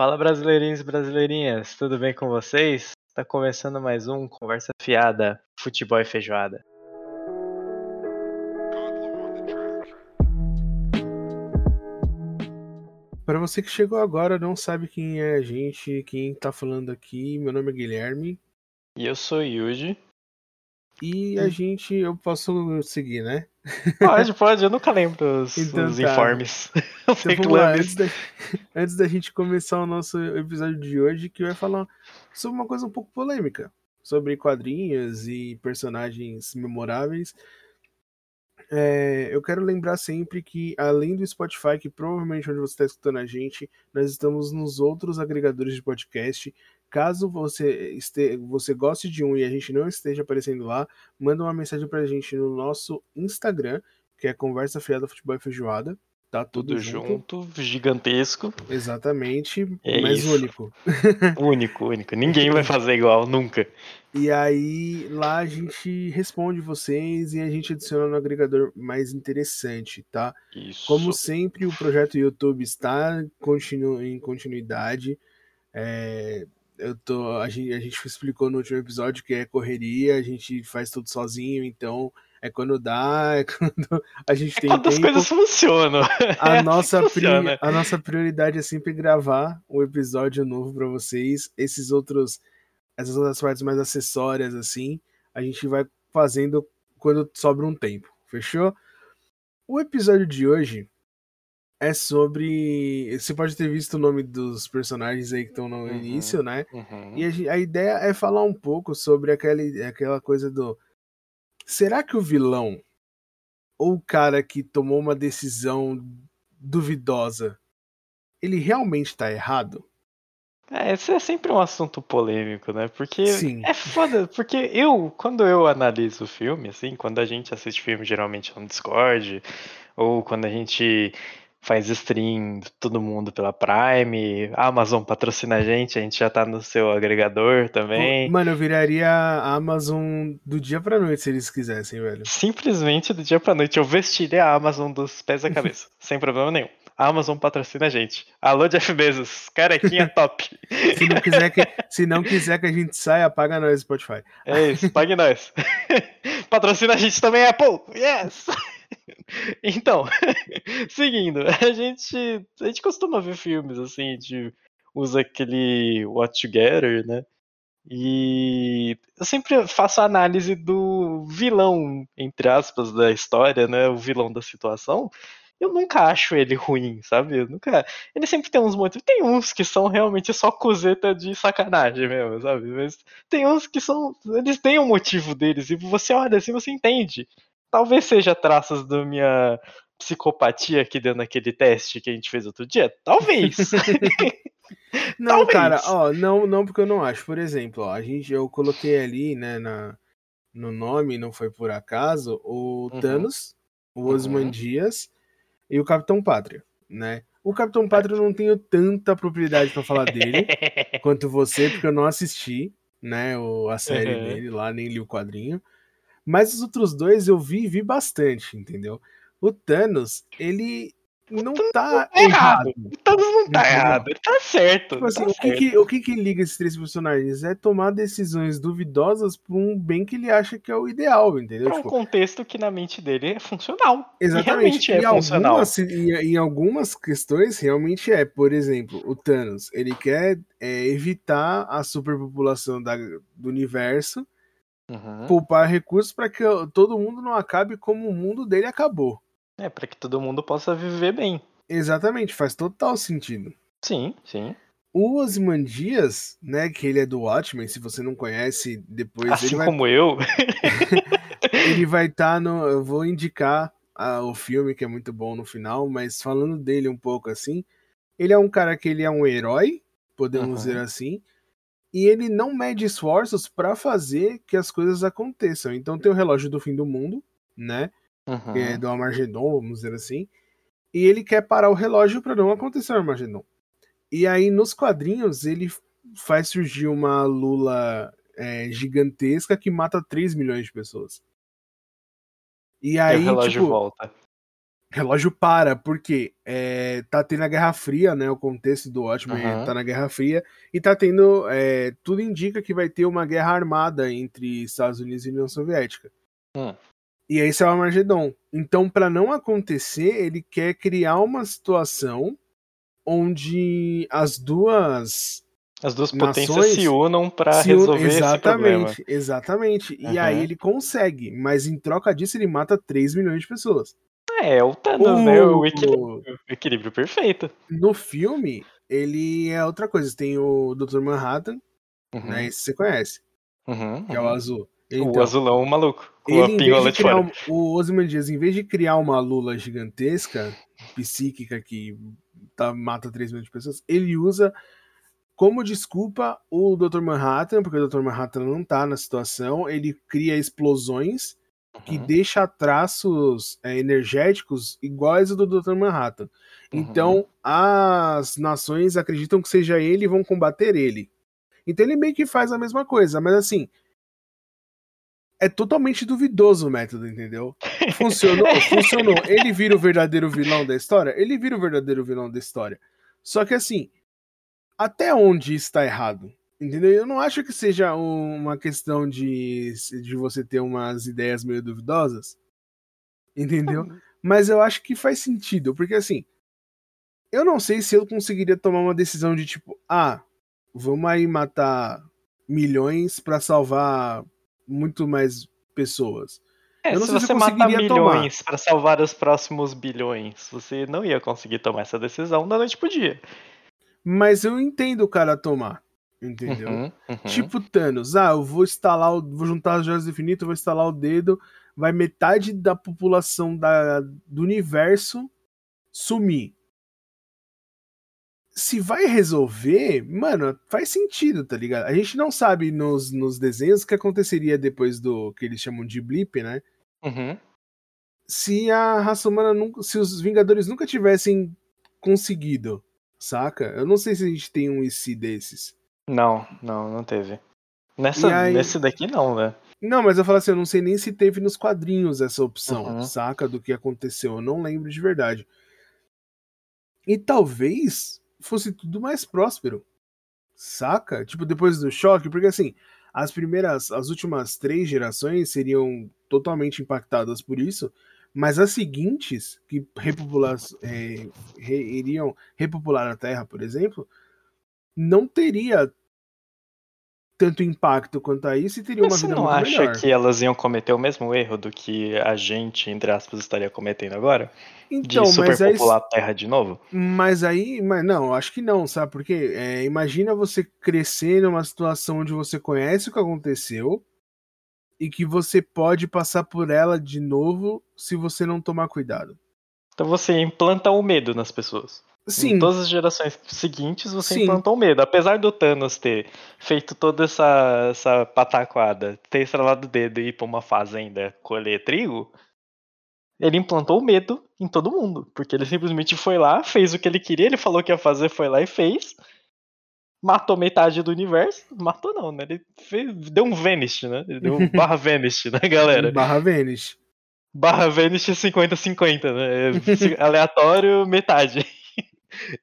Fala brasileirinhos e brasileirinhas, tudo bem com vocês? Está começando mais um Conversa Fiada, Futebol e Feijoada. Para você que chegou agora, não sabe quem é a gente, quem tá falando aqui, meu nome é Guilherme. E eu sou Yuji. E a gente, eu posso seguir, né? Pode, pode, eu nunca lembro os, então, os tá. informes. Então, lá, antes da, antes da gente começar o nosso episódio de hoje, que vai falar sobre uma coisa um pouco polêmica, sobre quadrinhos e personagens memoráveis. É, eu quero lembrar sempre que, além do Spotify, que provavelmente onde você está escutando a gente, nós estamos nos outros agregadores de podcast. Caso você, este, você goste de um e a gente não esteja aparecendo lá, manda uma mensagem para a gente no nosso Instagram, que é Conversa Fiada Futebol e Feijoada. Tá tudo, tudo junto. junto. gigantesco. Exatamente, é mas isso. único. único, único. Ninguém vai fazer igual, nunca. E aí lá a gente responde vocês e a gente adiciona no agregador mais interessante, tá? Isso. Como sempre, o projeto YouTube está continu em continuidade. É, eu tô, a gente, a gente explicou no último episódio que é correria, a gente faz tudo sozinho, então é quando dá, é quando a gente é tem quando tempo. as coisas funcionam. A, é nossa assim funciona. a nossa prioridade é sempre gravar um episódio novo para vocês. Esses outros, essas outras partes mais acessórias, assim, a gente vai fazendo quando sobra um tempo. Fechou? O episódio de hoje é sobre. Você pode ter visto o nome dos personagens aí que estão no uhum, início, né? Uhum. E a, a, ideia é falar um pouco sobre aquele, aquela coisa do Será que o vilão ou o cara que tomou uma decisão duvidosa, ele realmente tá errado? É, esse é sempre um assunto polêmico, né? Porque Sim. é foda, porque eu, quando eu analiso o filme, assim, quando a gente assiste filme geralmente no Discord, ou quando a gente faz stream todo mundo pela Prime, a Amazon patrocina a gente, a gente já tá no seu agregador também. Mano, eu viraria a Amazon do dia pra noite se eles quisessem, velho. Simplesmente do dia pra noite eu vestiria a Amazon dos pés à cabeça, sem problema nenhum. A Amazon patrocina a gente. Alô, Jeff Bezos, carequinha top. se, não quiser que, se não quiser que a gente saia, paga nós, Spotify. É isso, pague nós. patrocina a gente também, Apple. Yes! Então, seguindo, a gente, a gente costuma ver filmes assim, gente usa aquele What Together, né? E eu sempre faço a análise do vilão, entre aspas, da história, né? O vilão da situação. Eu nunca acho ele ruim, sabe? Eu nunca. Ele sempre tem uns motivos. Tem uns que são realmente só cozeta de sacanagem mesmo, sabe? Mas tem uns que são. Eles têm um motivo deles. E você olha assim, você entende. Talvez seja traços da minha psicopatia aqui dentro daquele teste que a gente fez outro dia. Talvez. não, Talvez. cara, ó, não, não, porque eu não acho. Por exemplo, ó, a gente, eu coloquei ali, né, na, no nome, não foi por acaso, o uhum. Thanos, o Osman uhum. Dias e o Capitão Pátria, né? O Capitão Pátria eu não tenho tanta propriedade para falar dele quanto você, porque eu não assisti, né, o, a série uhum. dele lá, nem li o quadrinho. Mas os outros dois eu vi vi bastante, entendeu? O Thanos, ele não tá, tá errado. O Thanos não tá errado, ele tá certo. Tipo assim, tá o, que, que, o que, que liga esses três personagens? É tomar decisões duvidosas por um bem que ele acha que é o ideal, entendeu? Pra um tipo, contexto que na mente dele é funcional. Exatamente. E realmente é em funcional. Algumas, em, em, algumas questões, realmente é. Por exemplo, o Thanos, ele quer é, evitar a superpopulação da, do universo Uhum. Poupar recursos para que todo mundo não acabe como o mundo dele acabou. É, para que todo mundo possa viver bem. Exatamente, faz total sentido. Sim, sim. O Osmandias, né, que ele é do Watchmen, se você não conhece, depois assim ele vai... como eu. ele vai estar tá no, eu vou indicar a, o filme que é muito bom no final, mas falando dele um pouco assim, ele é um cara que ele é um herói, podemos uhum. dizer assim, e ele não mede esforços para fazer que as coisas aconteçam. Então tem o relógio do fim do mundo, né? Uhum. Que é do Armagedon, vamos dizer assim. E ele quer parar o relógio para não acontecer o Armagedon. E aí nos quadrinhos ele faz surgir uma Lula é, gigantesca que mata 3 milhões de pessoas. E aí, e o relógio tipo, volta. Relógio para, porque é, tá tendo a Guerra Fria, né? O contexto do Watchmen Aham. tá na Guerra Fria, e tá tendo. é, tudo indica que vai ter uma guerra armada entre Estados Unidos e União Soviética. Hum. E esse é o Armagedon. Então, para não acontecer, ele quer criar uma situação onde as duas As duas potências se unam un- resolver esse problema. exatamente, exatamente. E Aham. aí ele consegue, mas em troca disso ele mata 3 milhões de pessoas. É, o Thanos, né? O O- equilíbrio, o equilíbrio perfeito. No filme, ele é outra coisa. Tem o Dr. Manhattan, Uhum, né? Esse você conhece, uhum, que é o uhum. azul. O Então, azulão maluco, com ele, a em vez pingola de de criar fora. um- o Ozymandias, em vez de criar uma lula gigantesca, psíquica, que tá, mata 3 milhões de pessoas, ele usa como desculpa o Dr. Manhattan, porque o Dr. Manhattan não tá na situação, ele cria explosões que Uhum, deixa traços é, energéticos iguais ao do Dr. Manhattan. uhum. Então, as nações acreditam que seja ele e vão combater ele. Então ele meio que faz a mesma coisa, mas assim. É totalmente duvidoso o método, entendeu? Funcionou, funcionou. Ele vira o verdadeiro vilão da história? Ele vira o verdadeiro vilão da história. Só que assim, até onde está errado? Entendeu? Eu não acho que seja um- uma questão de, de você ter umas ideias meio duvidosas. Entendeu? Mas eu acho que faz sentido, porque assim, eu não sei se eu conseguiria tomar uma decisão de tipo, ah, vamos aí matar milhões pra salvar muito mais pessoas. É, se se você eu matar milhões pra salvar os próximos bilhões, você não ia conseguir tomar essa decisão da noite pro dia. Mas eu entendo o cara tomar, entendeu? Uhum, uhum. Tipo Thanos, ah, eu vou instalar, o, vou juntar as joias do infinito, vou instalar o dedo, vai metade da população da, do universo sumir. Se vai resolver, mano, faz sentido, tá ligado? A gente não sabe nos, nos desenhos o que aconteceria depois do que eles chamam de blip, né? Uhum. Se a raça humana nunca. Se os Vingadores nunca tivessem conseguido, saca? Eu não sei se a gente tem um IC desses. Não, não, não teve. Nessa, aí- Nesse daqui não, né? Não, mas eu falo assim, eu não sei nem se teve nos quadrinhos essa opção, Uhum. saca? Do que aconteceu. Eu não lembro de verdade. E talvez fosse tudo mais próspero, saca? Tipo, depois do choque, porque assim, as primeiras, as últimas três gerações seriam totalmente impactadas por isso, mas as seguintes, que repopular, é, re- iriam repopular a Terra, por exemplo, não teria tanto impacto quanto a isso e teria Mas uma você vida não muito acha melhor. que elas iam cometer o mesmo erro do que a gente, entre aspas, estaria cometendo agora? Então, de mas aí, superpopular a Terra de novo? mas aí, mas não, acho que não, sabe por quê? É, imagina você crescer numa situação onde você conhece o que aconteceu e que você pode passar por ela de novo se você não tomar cuidado. Então você implanta o medo nas pessoas. Sim, Em todas as gerações seguintes, você Sim. implantou medo. Apesar do Thanos ter feito toda essa, essa pataquada, ter estralado o dedo e ir pra uma fazenda colher trigo, ele implantou o medo em todo mundo. Porque ele simplesmente foi lá, fez o que ele queria, ele falou que ia fazer, foi lá e fez. Matou metade do universo. Matou não, né? Ele fez- deu um vanish, né? Ele deu um barra vanish, né, galera? barra Vênus. Barra Vanish 50-50, né? Aleatório, metade.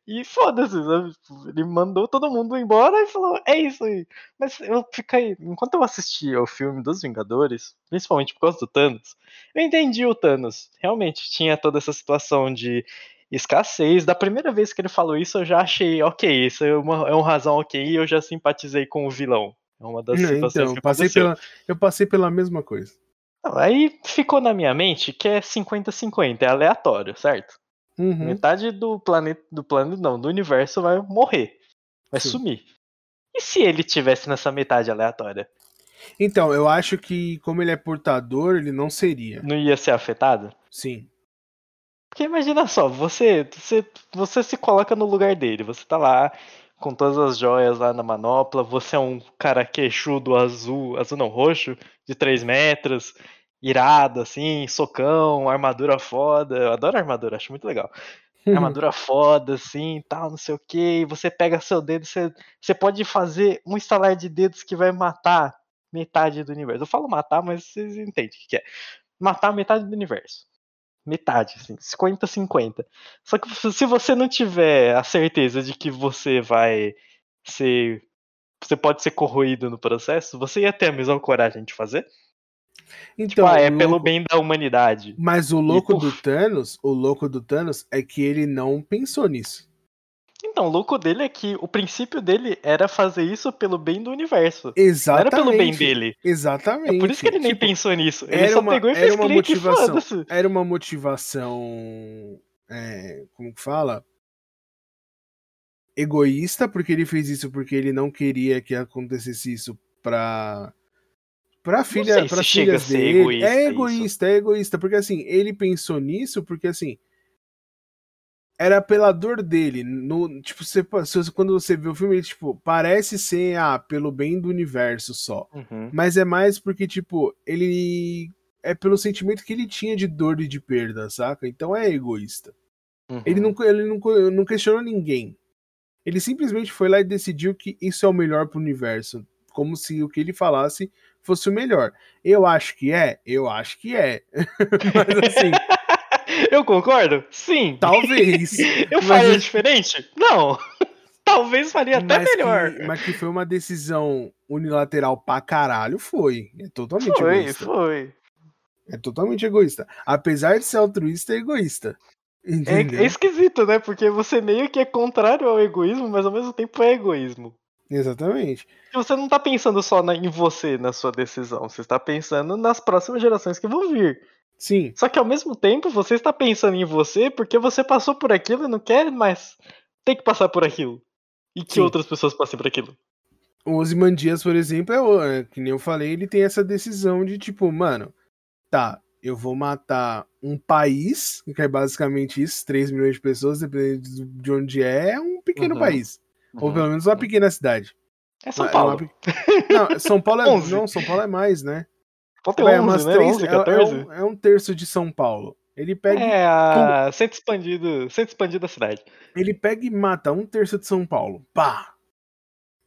E foda-se, sabe? Tipo, Ele mandou todo mundo embora e falou, é isso aí. Mas eu fiquei. Enquanto eu assistia ao filme dos Vingadores, principalmente por causa do Thanos, eu entendi o Thanos. Realmente tinha toda essa situação de escassez. Da primeira vez que ele falou isso, eu já achei, ok, isso é uma, é uma razão ok, e eu já simpatizei com o vilão. É uma das Não, situações então, que passei aconteceu. pela, eu passei pela mesma coisa. Aí ficou na minha mente que é 50-50, é aleatório, certo? Uhum. Metade do planeta, do planeta não, do universo vai morrer, vai Sim. sumir. E se ele tivesse nessa metade aleatória, Então, eu acho que como ele é portador, ele não seria. não ia ser afetado? Sim. Porque imagina só, você, você, você se coloca no lugar dele, você tá lá com todas as joias lá na manopla, você é um cara queixudo azul, azul não, roxo, de 3 metros, irado assim, socão, armadura foda, eu adoro armadura, acho muito legal. armadura foda, assim, tal, não sei o que. Você pega seu dedo, você, você pode fazer um estalar de dedos que vai matar metade do universo. Eu falo matar, mas vocês entendem o que que é. Matar metade do universo. metade, assim, 50-50. Só que se você não tiver a certeza de que você vai ser. Você pode ser corroído no processo, você ia ter a mesma coragem de fazer? Então, tipo, ah, é o pelo louco- bem da humanidade. Mas o louco por- do Thanos, o louco do Thanos é que ele não pensou nisso. Então, o louco dele é que o princípio dele era fazer isso pelo bem do universo. Não Exatamente. era pelo bem dele. Exatamente. É por isso que ele nem Tipo, pensou nisso. Ele só uma- pegou e era fez uma clique e motivação. Era uma motivação. é, como que fala? Egoísta, porque ele fez isso porque ele não queria que acontecesse isso pra. Pra filha, sei se para chega a filhas ser dele. egoísta é isso. egoísta, é egoísta, porque assim, ele pensou nisso porque assim, era pela dor dele. No, tipo, você, quando você vê o filme, ele, tipo, parece ser ah, pelo bem do universo só. Uhum. Mas é mais porque, tipo, ele. É pelo sentimento que ele tinha de dor e de perda, saca? Então é egoísta. Uhum. Ele, não, ele não, não questionou ninguém. Ele simplesmente foi lá e decidiu que isso é o melhor pro universo. Como se o que ele falasse fosse o melhor. Eu acho que é? Eu acho que é. Mas assim, Eu concordo? Sim. talvez. Eu Mas faria é- diferente? Não. Talvez faria até mas melhor. Que, mas que foi uma decisão unilateral pra caralho, foi. É totalmente Foi, egoísta. foi. É totalmente egoísta. Apesar de ser altruísta, é egoísta. É, é esquisito, né? Porque você meio que é contrário ao egoísmo, mas ao mesmo tempo é egoísmo. Exatamente. Você não tá pensando só na- em você, na sua decisão. Você está pensando nas próximas gerações que vão vir. Sim, Só que ao mesmo tempo, você está pensando em você porque você passou por aquilo e não quer mais ter que passar por aquilo. E que Sim. outras pessoas passem por aquilo. o Ozymandias, por exemplo, é, o- é que nem eu falei, ele tem essa decisão de tipo, mano, tá, eu vou matar um país, que é basicamente isso, 3 milhões de pessoas, dependendo de onde é, é um pequeno Uhum. país. Ou Uhum. pela menos uma pequena cidade. É São É uma Paulo. pe- Não, São Paulo é. 11. Não, São Paulo é mais, né? Tem Vai, 11, umas né? três- 11, é- 14? É, um, é um terço de São Paulo. Ele pega, É, a centro expandido, centro expandido da cidade. ele pega e mata um terço de São Paulo. Pá!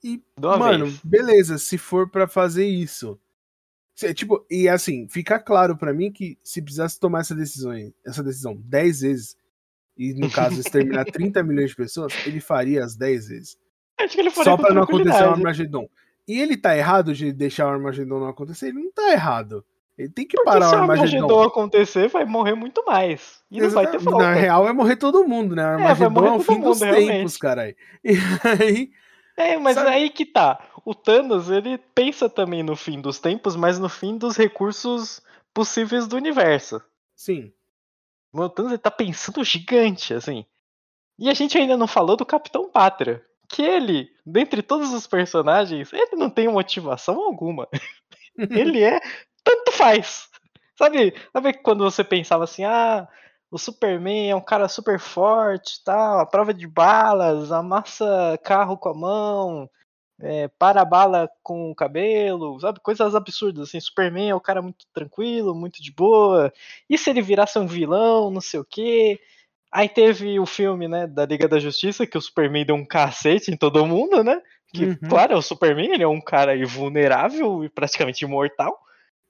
E uma Mano, vez. beleza, se for pra fazer isso. Se- tipo, e assim, fica claro pra mim que se precisasse tomar essa decisão, essa decisão 10 vezes, e no caso exterminar 30 milhões de pessoas, ele faria as 10 vezes. Acho que ele faria Só pra não acontecer o. Armagedon. E ele tá errado de deixar o Armagedon não acontecer? Ele não tá errado. Ele tem que Porque parar se o o Armagedon Armagedon. acontecer, vai morrer muito mais. E não vai ter volta. Na real, vai morrer todo mundo, né? vai Armagedon morrer é, o fim mundo, dos realmente. tempos, caralho. E aí, É, mas Sabe- aí que tá. O Thanos, ele pensa também no fim dos tempos, mas no fim dos recursos possíveis do universo. sim. O Thanos ele tá pensando gigante, assim. E a gente ainda não falou do Capitão Pátria. Que ele, dentre todos os personagens, ele não tem motivação alguma. ele é tanto faz. Sabe, sabe quando você pensava assim, ah, o Superman é um cara super forte, tal, a prova de balas, amassa carro com a mão, é, para a bala com o cabelo, sabe, coisas absurdas assim. Superman é um cara muito tranquilo, muito de boa. E se ele virasse um vilão, não sei o quê? Aí teve o filme, né, da Liga da Justiça, que o Superman deu um cacete em todo mundo, né? Que, Uhum. claro, é o Superman, ele é um cara invulnerável e praticamente imortal.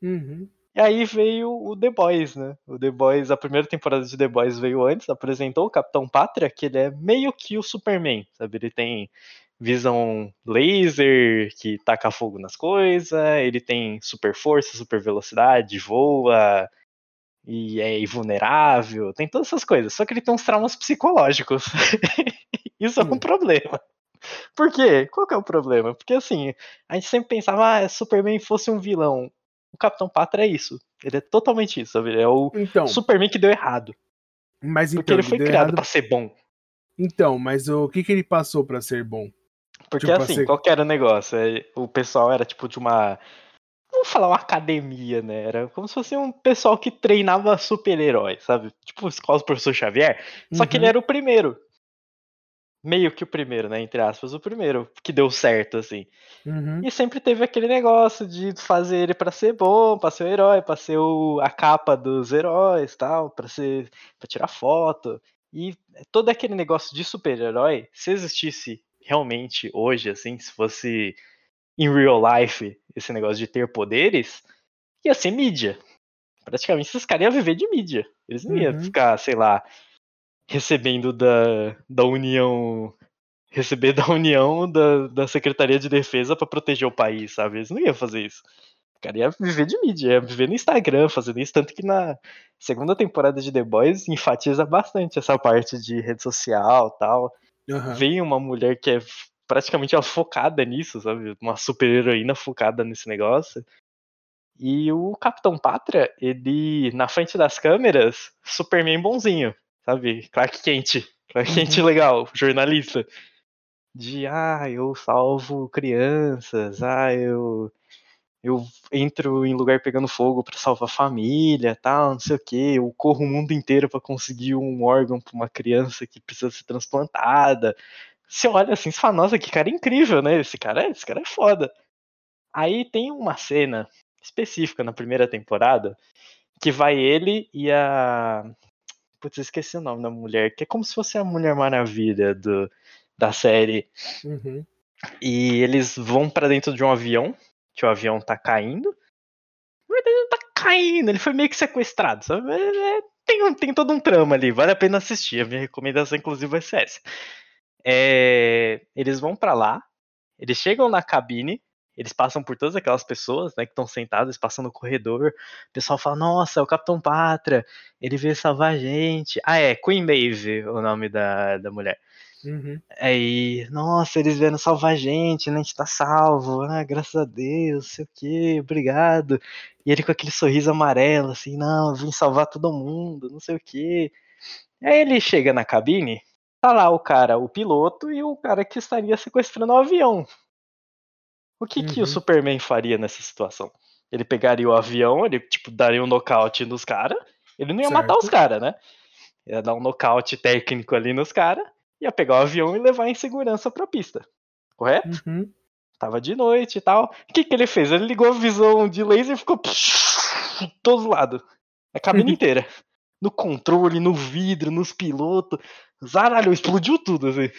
Uhum. E aí veio o The Boys, né? O The Boys, a primeira temporada de The Boys veio antes, apresentou o Capitão Pátria, que ele é meio que o Superman, sabe? Ele tem visão laser, que taca fogo nas coisas, ele tem super força, super velocidade, voa, e é invulnerável, tem todas essas coisas. Só que ele tem uns traumas psicológicos. Isso é um Hum. problema. Por quê? Qual que é o problema? Porque assim, a gente sempre pensava, ah, Superman fosse um vilão. O Capitão Pátria é isso. Ele é totalmente isso, sabe? Ele é o Então, Superman que deu errado. mas Porque então, ele foi deu criado errado- pra ser bom. Então, mas o que que ele passou pra ser bom? Porque Tipo, assim, assim- qual que era o negócio? É, O pessoal era tipo de uma. Vamos falar uma academia, né? Era como se fosse um pessoal que treinava super-heróis, sabe? Tipo escola do professor Xavier. Só que ele Uhum. era o primeiro. Meio que o primeiro, né? Entre aspas, o primeiro que deu certo, assim. Uhum. E sempre teve aquele negócio de fazer ele pra ser bom, pra ser o herói, pra ser o, a capa dos heróis, tal, para ser para tirar foto. E todo aquele negócio de super-herói, se existisse realmente hoje assim, se fosse em real life esse negócio de ter poderes, ia ser mídia. praticamente esses caras iam viver de mídia. Eles não iam Uhum. ficar, sei lá, recebendo da, da União. Receber da União da, da Secretaria de Defesa pra proteger o país, sabe? Eles não iam fazer isso. O cara ia viver de mídia, ia viver no Instagram fazendo isso, tanto que na segunda temporada de The Boys enfatiza bastante essa parte de rede social tal. Aham. Vem uma mulher que é praticamente ela focada nisso, sabe? Uma super heroína focada nesse negócio. E o Capitão Pátria, ele, na frente das câmeras, Superman bonzinho, sabe? Clark Kent. Clark Kent Uhum. legal, jornalista. De, ah, eu salvo crianças, ah, eu, eu entro em lugar pegando fogo pra salvar a família, tal, não sei o que. Eu corro o mundo inteiro pra conseguir um órgão pra uma criança que precisa ser transplantada. Você olha assim, você fala, nossa, que cara incrível, né? Esse cara, esse cara é foda. Aí tem uma cena específica na primeira temporada que vai ele e a. Putz, esqueci o nome da mulher, que é como se fosse a Mulher Maravilha do, da série. Uhum. E eles vão pra dentro de um avião, que o avião tá caindo. Na verdade, não tá caindo, ele foi meio que sequestrado, sabe? É- é- tem, um- tem todo um trama ali, vale a pena assistir. A minha recomendação, inclusive, vai ser essa. É, eles vão pra lá, eles chegam na cabine, eles passam por todas aquelas pessoas né, que estão sentadas, passam no corredor. O pessoal fala: Nossa, é o Capitão Pátria, ele veio salvar a gente. Ah, é, Queen Maeve, o nome da, da mulher. Uhum. Aí, nossa, eles vieram salvar a gente, né? A gente tá salvo, ah, graças a Deus, sei o que, obrigado. E ele com aquele sorriso amarelo, assim, não, vim salvar todo mundo, não sei o que. Aí ele chega na cabine, tá lá o cara, o piloto e o cara que estaria sequestrando o avião. O que, que o Uhum. Superman faria nessa situação? Ele pegaria o avião, ele, tipo, daria um nocaute nos caras, ele não ia matar Certo. os caras, né? Ia dar um nocaute técnico ali nos caras, ia pegar o avião e levar em segurança pra pista. Correto? Uhum. Tava de noite e tal. O que, que ele fez? Ele ligou a visão de laser e ficou em todos os lados. A cabine inteira. No controle, no vidro, nos pilotos. Zaralho, explodiu tudo, assim.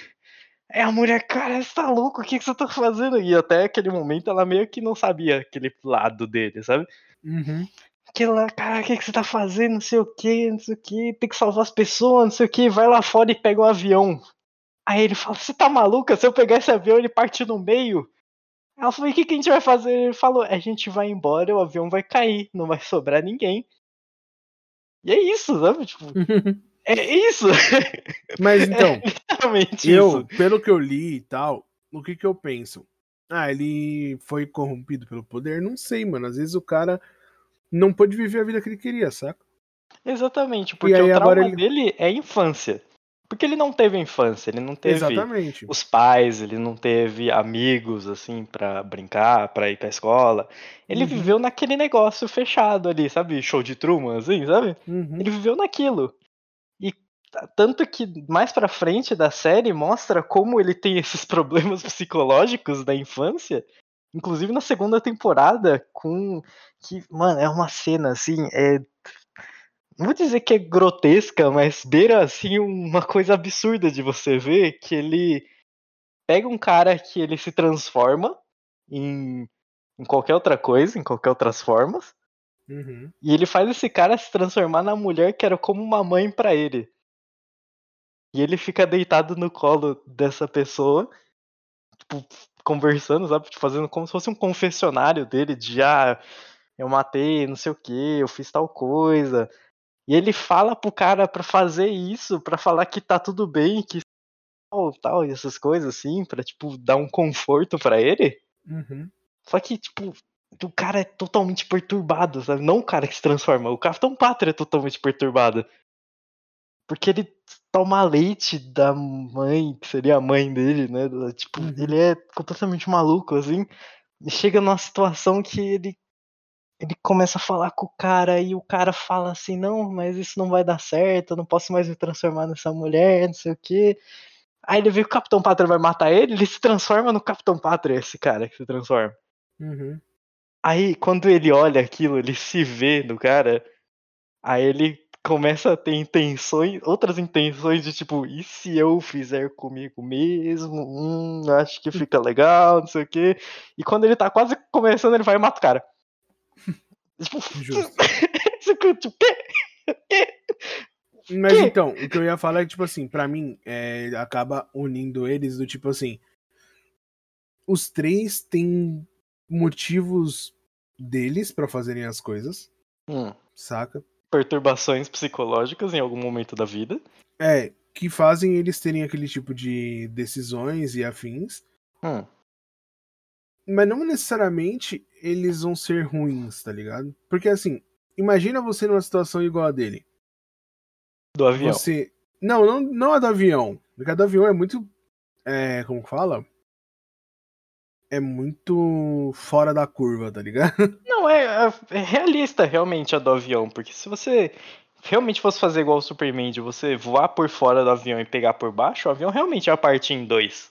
Aí a mulher, cara, você tá louco? O que, que você tá fazendo? E até aquele momento ela meio que não sabia aquele lado dele, sabe? Uhum. Aquela, cara, o que, que você tá fazendo? Não sei o que, não sei o que, tem que salvar as pessoas, não sei o que, vai lá fora e pega o avião. Aí ele fala, você tá maluca? Se eu pegar esse avião, ele parte no meio. Ela falou, e o que, que a gente vai fazer? Ele falou, a gente vai embora, o avião vai cair, não vai sobrar ninguém. E é isso, sabe? Tipo, é isso. Mas então, É eu, isso. pelo que eu li e tal, o que que eu penso? Ah, ele foi corrompido pelo poder? Não sei, mano. Às vezes o cara não pôde viver a vida que ele queria, saca? Exatamente, porque aí o agora trauma ele- dele é a infância. Porque ele não teve infância, ele não teve Exatamente. os pais, ele não teve amigos assim pra brincar, pra ir pra escola. Ele Uhum. viveu naquele negócio fechado ali, sabe? Show de Truman, assim, sabe? Uhum. Ele viveu naquilo. E tanto que mais pra frente da série mostra como ele tem esses problemas psicológicos da infância. Inclusive na segunda temporada, com. Que, mano, é uma cena assim. É, não vou dizer que é grotesca, mas beira assim uma coisa absurda de você ver que ele pega um cara que ele se transforma em, em qualquer outra coisa, em qualquer outras formas, Uhum. e ele faz esse cara se transformar na mulher que era como uma mãe pra ele. E ele fica deitado no colo dessa pessoa, tipo, conversando, sabe? Tipo, Fazendo como se fosse um confessionário dele de ah, eu matei, não sei o que, eu fiz tal coisa. E ele fala pro cara pra fazer isso, pra falar que tá tudo bem, que tal, tal, e essas coisas assim, pra, tipo, dar um conforto pra ele. Uhum. Só que, tipo, o cara é totalmente perturbado, sabe? Não o cara que se transforma, o Capitão Pátria é totalmente perturbado. Porque ele toma leite da mãe, que seria a mãe dele, né? Tipo, Uhum. ele é completamente maluco, assim. E chega numa situação que ele. Ele começa a falar com o cara e o cara fala assim, não, mas isso não vai dar certo, eu não posso mais me transformar nessa mulher, não sei o quê. Aí ele vê que o Capitão Pátria vai matar ele, ele se transforma no Capitão Pátria, esse cara que se transforma. Uhum. Aí, quando ele olha aquilo, ele se vê no cara, aí ele começa a ter intenções, outras intenções de tipo, e se eu fizer comigo mesmo? Hum, acho que fica legal, não sei o quê. E quando ele tá quase começando, ele vai e mata o cara. Justo. Mas Que? então, o que eu ia falar é que, tipo assim, pra mim, é, acaba unindo eles do tipo assim. Os três têm motivos deles pra fazerem as coisas, Hum, saca? perturbações psicológicas em algum momento da vida. É, que fazem eles terem aquele tipo de decisões e afins, Hum, mas não necessariamente eles vão ser ruins, tá ligado? Porque assim, imagina você numa situação igual a dele. do avião. Você. Não, não, não a do avião. Porque a do avião é muito. É, como fala? É muito fora da curva, tá ligado? Não, é, é- é realista realmente a do avião, porque se você realmente fosse fazer igual o Superman, de você voar por fora do avião e pegar por baixo, o avião realmente ia partir em dois.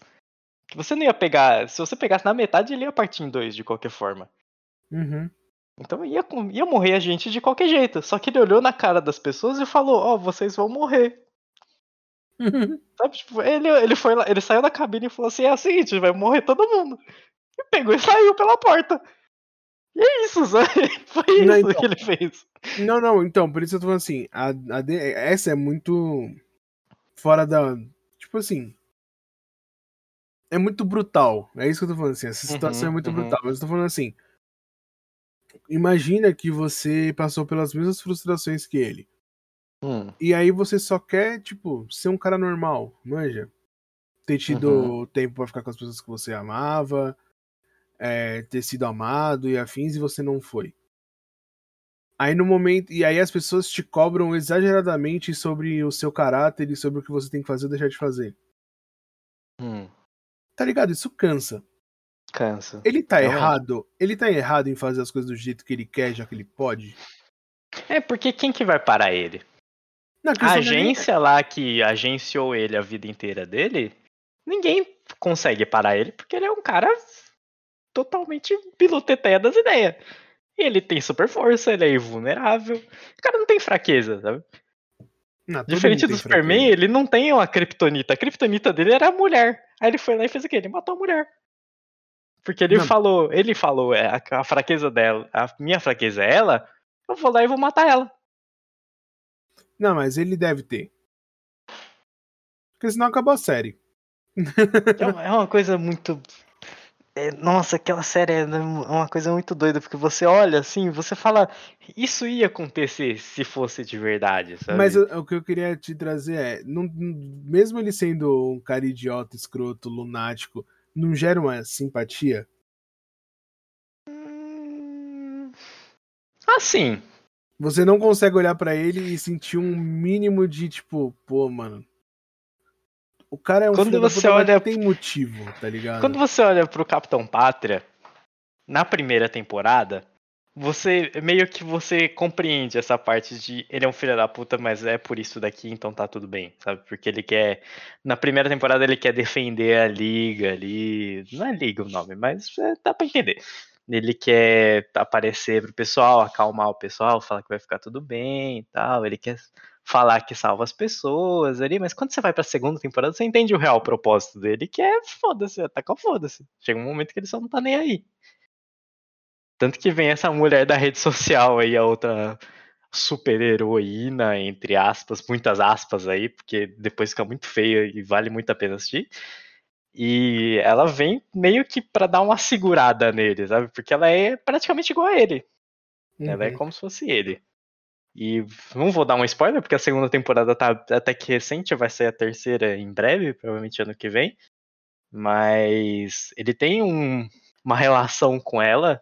Que você não ia pegar. Se você pegasse na metade, ele ia partir em dois de qualquer forma. Uhum. Então ia, ia morrer a gente de qualquer jeito. Só que ele olhou na cara das pessoas e falou: Ó, vocês vão morrer. Sabe? Tipo, ele, ele foi lá, ele saiu da cabine e falou assim: é o seguinte, vai morrer todo mundo. E pegou e saiu pela porta. E é isso, sabe? Foi isso Não, então. que ele fez. não, não, então, por isso eu tô falando assim. A, a essa é muito fora da. Tipo assim. É muito brutal. É isso que eu tô falando assim. Essa situação Uhum, é muito uhum. brutal. Mas eu tô falando assim. Imagina que você passou pelas mesmas frustrações que ele. Hum, E aí você só quer, tipo, ser um cara normal, manja? Ter tido Uhum. tempo pra ficar com as pessoas que você amava, é, ter sido amado e afins, e você não foi. Aí no momento. E aí as pessoas te cobram exageradamente sobre o seu caráter e sobre o que você tem que fazer ou deixar de fazer. hum, Tá ligado? Isso cansa. cansa. Ele tá Realmente. errado. Ele tá errado em fazer as coisas do jeito que ele quer, já que ele pode. É porque quem que vai parar ele? Não, A é nem- agência lá que agenciou ele a vida inteira dele, ninguém consegue parar ele porque ele é um cara totalmente piloteteia das ideias. Ele tem super força, ele é invulnerável. O cara não tem fraqueza, sabe? Não, Diferente do Superman, fraqueza. ele não tem uma kryptonita. A kryptonita dele era a mulher. Aí ele foi lá e fez o quê? Ele matou a mulher. Porque ele Não. falou, ele falou, é, a, a fraqueza dela, a minha fraqueza é ela, eu vou lá e vou matar ela. Não, mas ele deve ter. Porque senão acabou a série. É uma, é uma coisa muito. É, nossa, aquela série é uma coisa muito doida, porque você olha assim, você fala, isso ia acontecer se fosse de verdade, sabe? Mas o, o que eu queria te trazer é, não- mesmo ele sendo um cara idiota, escroto, lunático, não gera uma simpatia? Hum, Assim, Você não consegue olhar pra ele e sentir um mínimo de tipo, pô, mano. O cara é um Quando filho da você puta, mas olha- tem motivo, tá ligado? Quando você olha pro Capitão Pátria, na primeira temporada, você meio que você compreende essa parte de ele é um filho da puta, mas é por isso daqui, então tá tudo bem, sabe? Porque ele quer. Na primeira temporada ele quer defender a liga ali. Não é liga o nome, mas é, dá pra entender. Ele quer aparecer pro pessoal, acalmar o pessoal, falar que vai ficar tudo bem e tal. Ele quer falar que salva as pessoas ali, mas quando você vai pra segunda temporada, você entende o real propósito dele, que é foda-se, atacar o foda-se. Chega um momento que ele só não tá nem aí. Tanto que vem essa mulher da rede social aí, a outra super heroína, entre aspas, muitas aspas aí, porque depois fica muito feia e vale muito a pena assistir. E ela vem meio que pra dar uma segurada nele, sabe? Porque ela é praticamente igual a ele. Ela é Uhum. como se fosse ele. E não vou dar um spoiler, porque a segunda temporada tá até que recente, vai sair a terceira em breve, provavelmente ano que vem. Mas ele tem um- uma relação com ela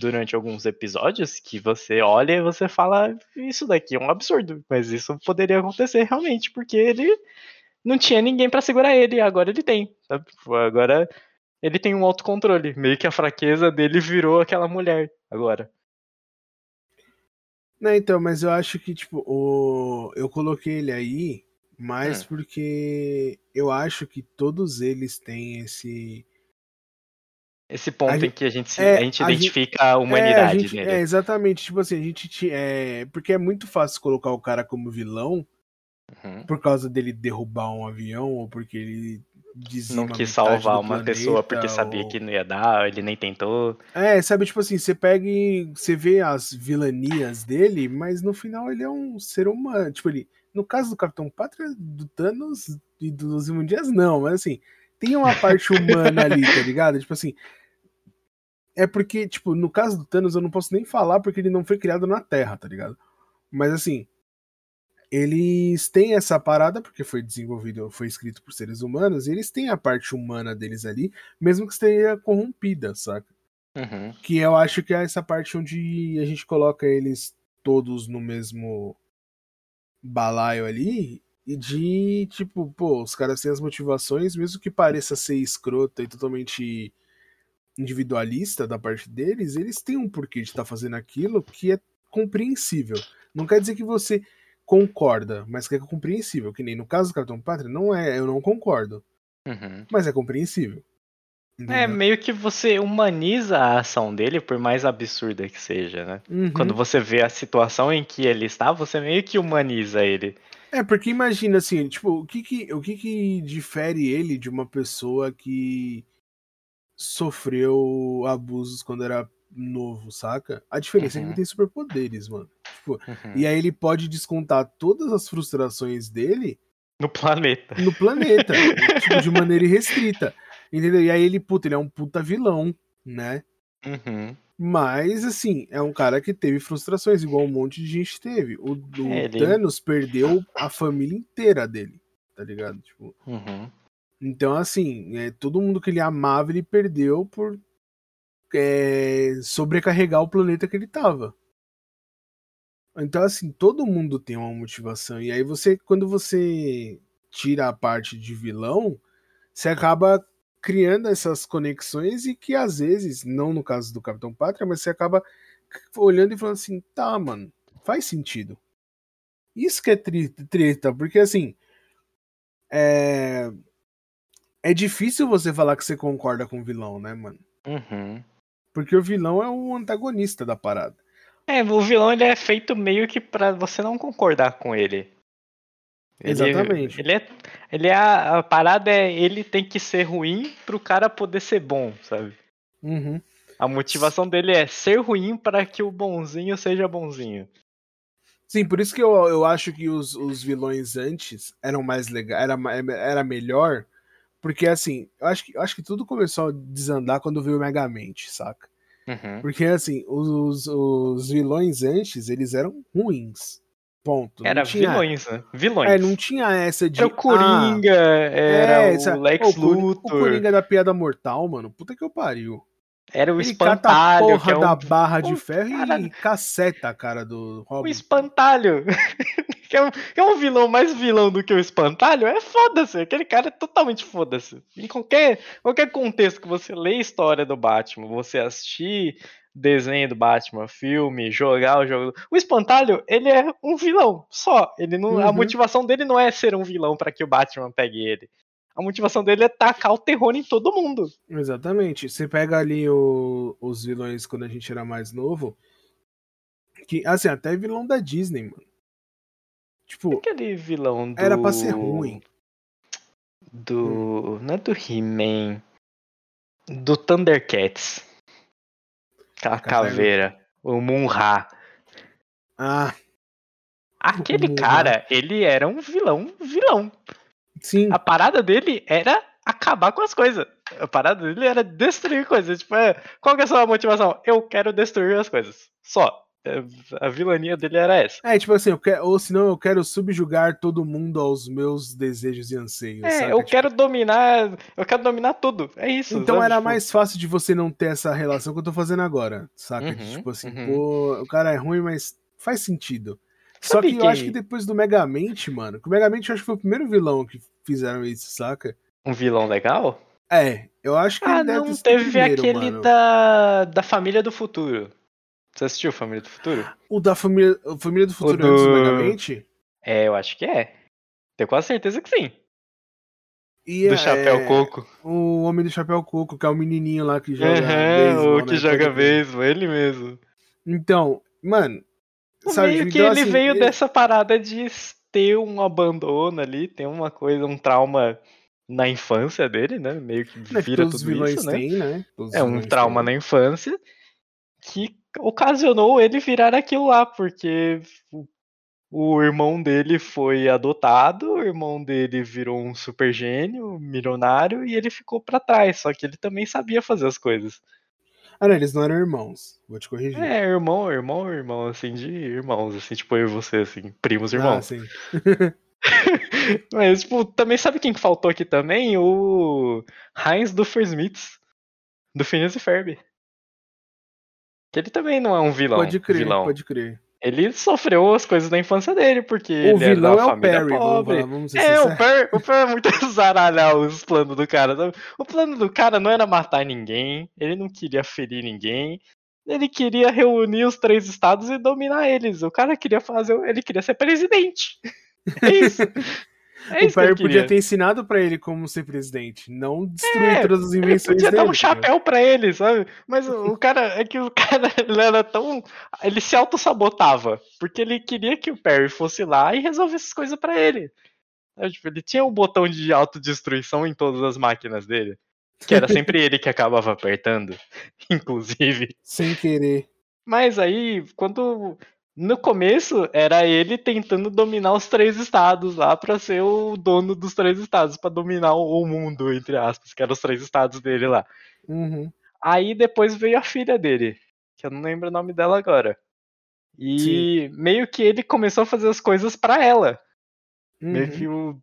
durante alguns episódios que você olha e você fala, isso daqui é um absurdo, mas isso poderia acontecer realmente, porque ele não tinha ninguém pra segurar ele, agora ele tem? Tipo, Agora ele tem um autocontrole, meio que a fraqueza dele virou aquela mulher agora. Não, então, mas eu acho que, tipo, o... eu coloquei ele aí mais Hum. porque eu acho que todos eles têm esse. Esse ponto em que a gente, se- é, a gente a gente- identifica a É, a humanidade gente- nele. é, exatamente. Tipo assim, a gente. É... Porque é muito fácil colocar o cara como vilão Uhum. por causa dele derrubar um avião ou porque ele Não quis salvar uma pessoa porque planeta, sabia ou- que não ia dar, ele nem tentou. É, sabe, tipo assim, você pega e você vê as vilanias dele, mas no final ele é um ser humano. Tipo, ele, no caso do Capitão Pátria, do Thanos e dos Imundias, não, mas assim, tem uma parte humana ali, tá ligado? Tipo assim. É porque, tipo, no caso do Thanos eu não posso nem falar porque ele não foi criado na Terra, tá ligado? Mas assim, eles têm essa parada porque foi desenvolvido, foi escrito por seres humanos, e eles têm a parte humana deles ali, mesmo que esteja corrompida, saca? Uhum. Que eu acho que é essa parte onde a gente coloca eles todos no mesmo balaio ali. E de, tipo, pô, os caras têm as motivações, mesmo que pareça ser escrota e totalmente individualista da parte deles, eles têm um porquê de estar fazendo aquilo que é compreensível. Não quer dizer que você concorda, mas que é compreensível. Que nem no caso do Capitão Pátria, não é, eu não concordo, Uhum. mas é compreensível. É, Entendeu? meio que você humaniza a ação dele, por mais absurda que seja, né? Uhum. Quando você vê a situação em que ele está, você meio que humaniza ele. É, porque imagina assim, tipo, o que que, o que que difere ele de uma pessoa que sofreu abusos quando era novo, saca? A diferença é que Uhum. ele tem superpoderes, mano. Tipo, Uhum. e aí ele pode descontar todas as frustrações dele No planeta. no planeta, tipo, de maneira irrestrita. Entendeu? E aí ele, puta, ele é um puta vilão, né? Uhum. Mas, assim, é um cara que teve frustrações, igual um monte de gente teve. O, o É, ele- Thanos perdeu a família inteira dele, tá ligado? Tipo, Uhum. então, assim, é, todo mundo que ele amava, ele perdeu por é, sobrecarregar o planeta que ele tava. Então, assim, todo mundo tem uma motivação. E aí você, quando você tira a parte de vilão, você acaba criando essas conexões e que às vezes, não no caso do Capitão Pátria, mas você acaba olhando e falando assim, tá, mano, faz sentido. Isso que é treta, porque assim, é... é difícil você falar que você concorda com o vilão, né, mano? Uhum. Porque o vilão é o antagonista da parada. É, o vilão ele é feito meio que pra você não concordar com ele. Ele- Exatamente. Ele é, ele é a, a parada é ele tem que ser ruim pro cara poder ser bom, sabe? Uhum. A motivação dele é ser ruim para que o bonzinho seja bonzinho. Sim, por isso que eu, eu acho que os, os vilões antes eram mais legais, era, era melhor, porque assim, eu acho, que, eu acho que tudo começou a desandar quando veio o Megamente, saca? Uhum. Porque assim, os, os vilões antes, eles eram ruins. Ponto. Era tinha- vilões, né? Vilões. É, não tinha essa de. Era o Coringa, era é, o sabe? Lex o Luthor, O Coringa da piada mortal, mano. Puta que eu pariu. era o Ele Espantalho, porra que é um, da barra de um ferro cara- e caceta a cara do o Robin. Espantalho. que, é um, é um vilão mais vilão do que o Espantalho. É foda-se, aquele cara é totalmente foda-se. Em qualquer, qualquer contexto que você lê a história do Batman, você assistir desenho do Batman, filme, jogar o jogo. O Espantalho, ele é um vilão só. Ele não, A Uhum. motivação dele não é ser um vilão para que o Batman pegue ele. A motivação dele é tacar o terror em todo mundo. Exatamente. Você pega ali o- os vilões quando a gente era mais novo. Que, assim, até vilão da Disney, mano. Tipo, Aquele vilão do. era pra ser ruim. Do. Não é do He-Man. Do Thundercats. Aquela Caverna. caveira. O Munra. Ah, Aquele Munra. cara, ele era um vilão, vilão. sim. A parada dele era acabar com as coisas. A parada dele era destruir coisas. Tipo, é, qual que é a sua motivação? Eu quero destruir as coisas. Só. A vilania dele era essa. É, tipo assim, eu quero, ou senão eu quero subjugar todo mundo aos meus desejos e anseios. É, saca? eu Tipo, quero dominar. Eu quero dominar tudo. É isso. Então sabe? era Tipo, mais fácil de você não ter essa relação que eu tô fazendo agora, saca? Uhum, tipo assim, uhum. pô, o cara é ruim, mas faz sentido. Só Sabe que eu acho que depois do Megamente, mano, que o Megamente eu acho que foi o primeiro vilão que fizeram isso, saca? Um vilão legal? É, eu acho que Ah, não, teve primeiro, aquele mano. da, da Família do Futuro. Você assistiu Família do Futuro? O da família, família do futuro do- antes do Megamente? É, eu acho que é. Tenho quase certeza que sim. E do é, Chapéu Coco. O Homem do Chapéu Coco, que é o menininho lá que joga Aham, beisebol, o que né? joga beisebol, ele mesmo. Então, mano, sabe? meio que então, ele assim, veio ele- dessa parada de ter um abandono ali, ter uma coisa, um trauma na infância dele, né? Meio que é que vira todos os tudo isso, né? né? É um trauma na infância que ocasionou ele virar aquilo lá, porque o, irmão dele foi adotado, o irmão dele virou um super gênio, milionário, e ele ficou pra trás, só que ele também sabia fazer as coisas. Ah, não, eles não eram irmãos. Vou te corrigir. É, irmão, irmão, irmão, assim, de irmãos, assim, tipo eu e você, assim, primos ah, irmãos. sim. Mas, tipo, também sabe quem que faltou aqui também? O Heinz do Smiths, do Phineas e Ferb. Que ele também não é um vilão. Pode crer, vilão. pode crer. Ele sofreu as coisas da infância dele, porque O ele era vilão da é o Perry, pobre. vamos É, o. Perry, o Perry é muito zaralhar os planos do cara. O plano do cara não era matar ninguém, ele não queria ferir ninguém, ele queria reunir os três estados e dominar eles. O cara queria fazer, ele queria ser presidente. É isso. É o que Perry podia ter ensinado pra ele como ser presidente, não destruir É, todas as Ele invenções podia dele. dar um tá chapéu pra ele, sabe? Mas o cara, é que o cara ele era tão. Ele se auto-sabotava. Porque ele queria que o Perry fosse lá e resolvesse as coisas pra ele. Sabe? Tipo, ele tinha um botão de autodestruição em todas as máquinas dele. Que era sempre ele que acabava apertando, inclusive. Sem querer. Mas aí, quando. No começo, era ele tentando dominar os três estados lá pra ser o dono dos três estados, pra dominar o mundo, entre aspas, que eram os três estados dele lá. Uhum. Aí depois veio a filha dele, que eu não lembro o nome dela agora. E meio que ele começou a fazer as coisas pra ela. Meio Uhum. que o-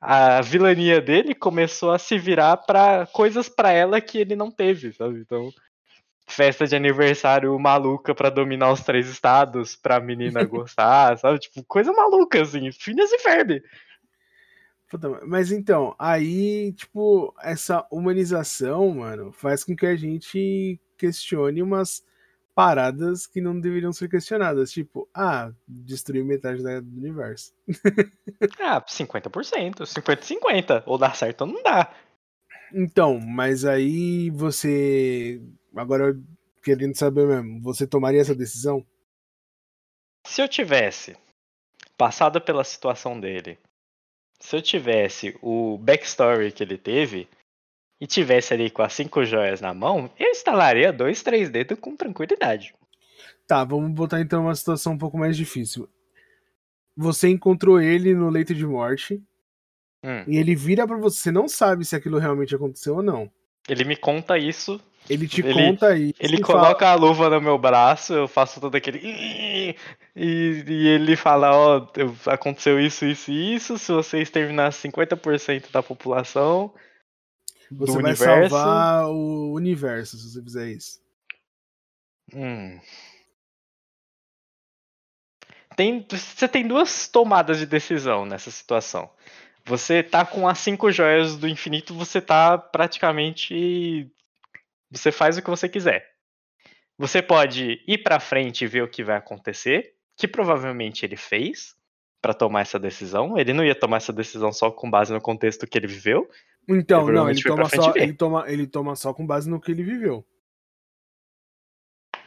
a vilania dele começou a se virar pra coisas pra ela que ele não teve, sabe? Então, festa de aniversário maluca pra dominar os três estados, pra menina gostar, sabe? Tipo, coisa maluca, assim, Phineas e Ferb. Puta, mas então, aí, tipo, essa humanização, mano, faz com que a gente questione umas paradas que não deveriam ser questionadas. Tipo, ah, destruir metade do universo. Ah, 50%, 50-50. Ou dá certo ou não dá. Então, mas aí você. Agora, querendo saber mesmo, você tomaria essa decisão? Se eu tivesse passado pela situação dele, se eu tivesse o backstory que ele teve e tivesse ali com as cinco joias na mão, eu instalaria dois, três dedos com tranquilidade. Tá, vamos botar então uma situação um pouco mais difícil. Você encontrou ele no leito de morte Hum, e ele vira pra você. Você não sabe se aquilo realmente aconteceu ou não. Ele me conta isso, Ele te Ele- conta isso. ele e coloca a luva no meu braço, eu faço todo aquele. E, e ele fala: Ó, eu- aconteceu isso, isso e isso. Se você exterminar 50% da população Você vai universo. salvar o universo se você fizer isso. Hum. Tem, você tem duas tomadas de decisão nessa situação. Você tá com as cinco joias do infinito, você tá praticamente. Você faz o que você quiser. Você pode ir pra frente e ver o que vai acontecer, que provavelmente ele fez pra tomar essa decisão. Ele não ia tomar essa decisão só com base no contexto que ele viveu. Então, Ele não, ele toma, só, ele, toma, ele toma só com base no que ele viveu.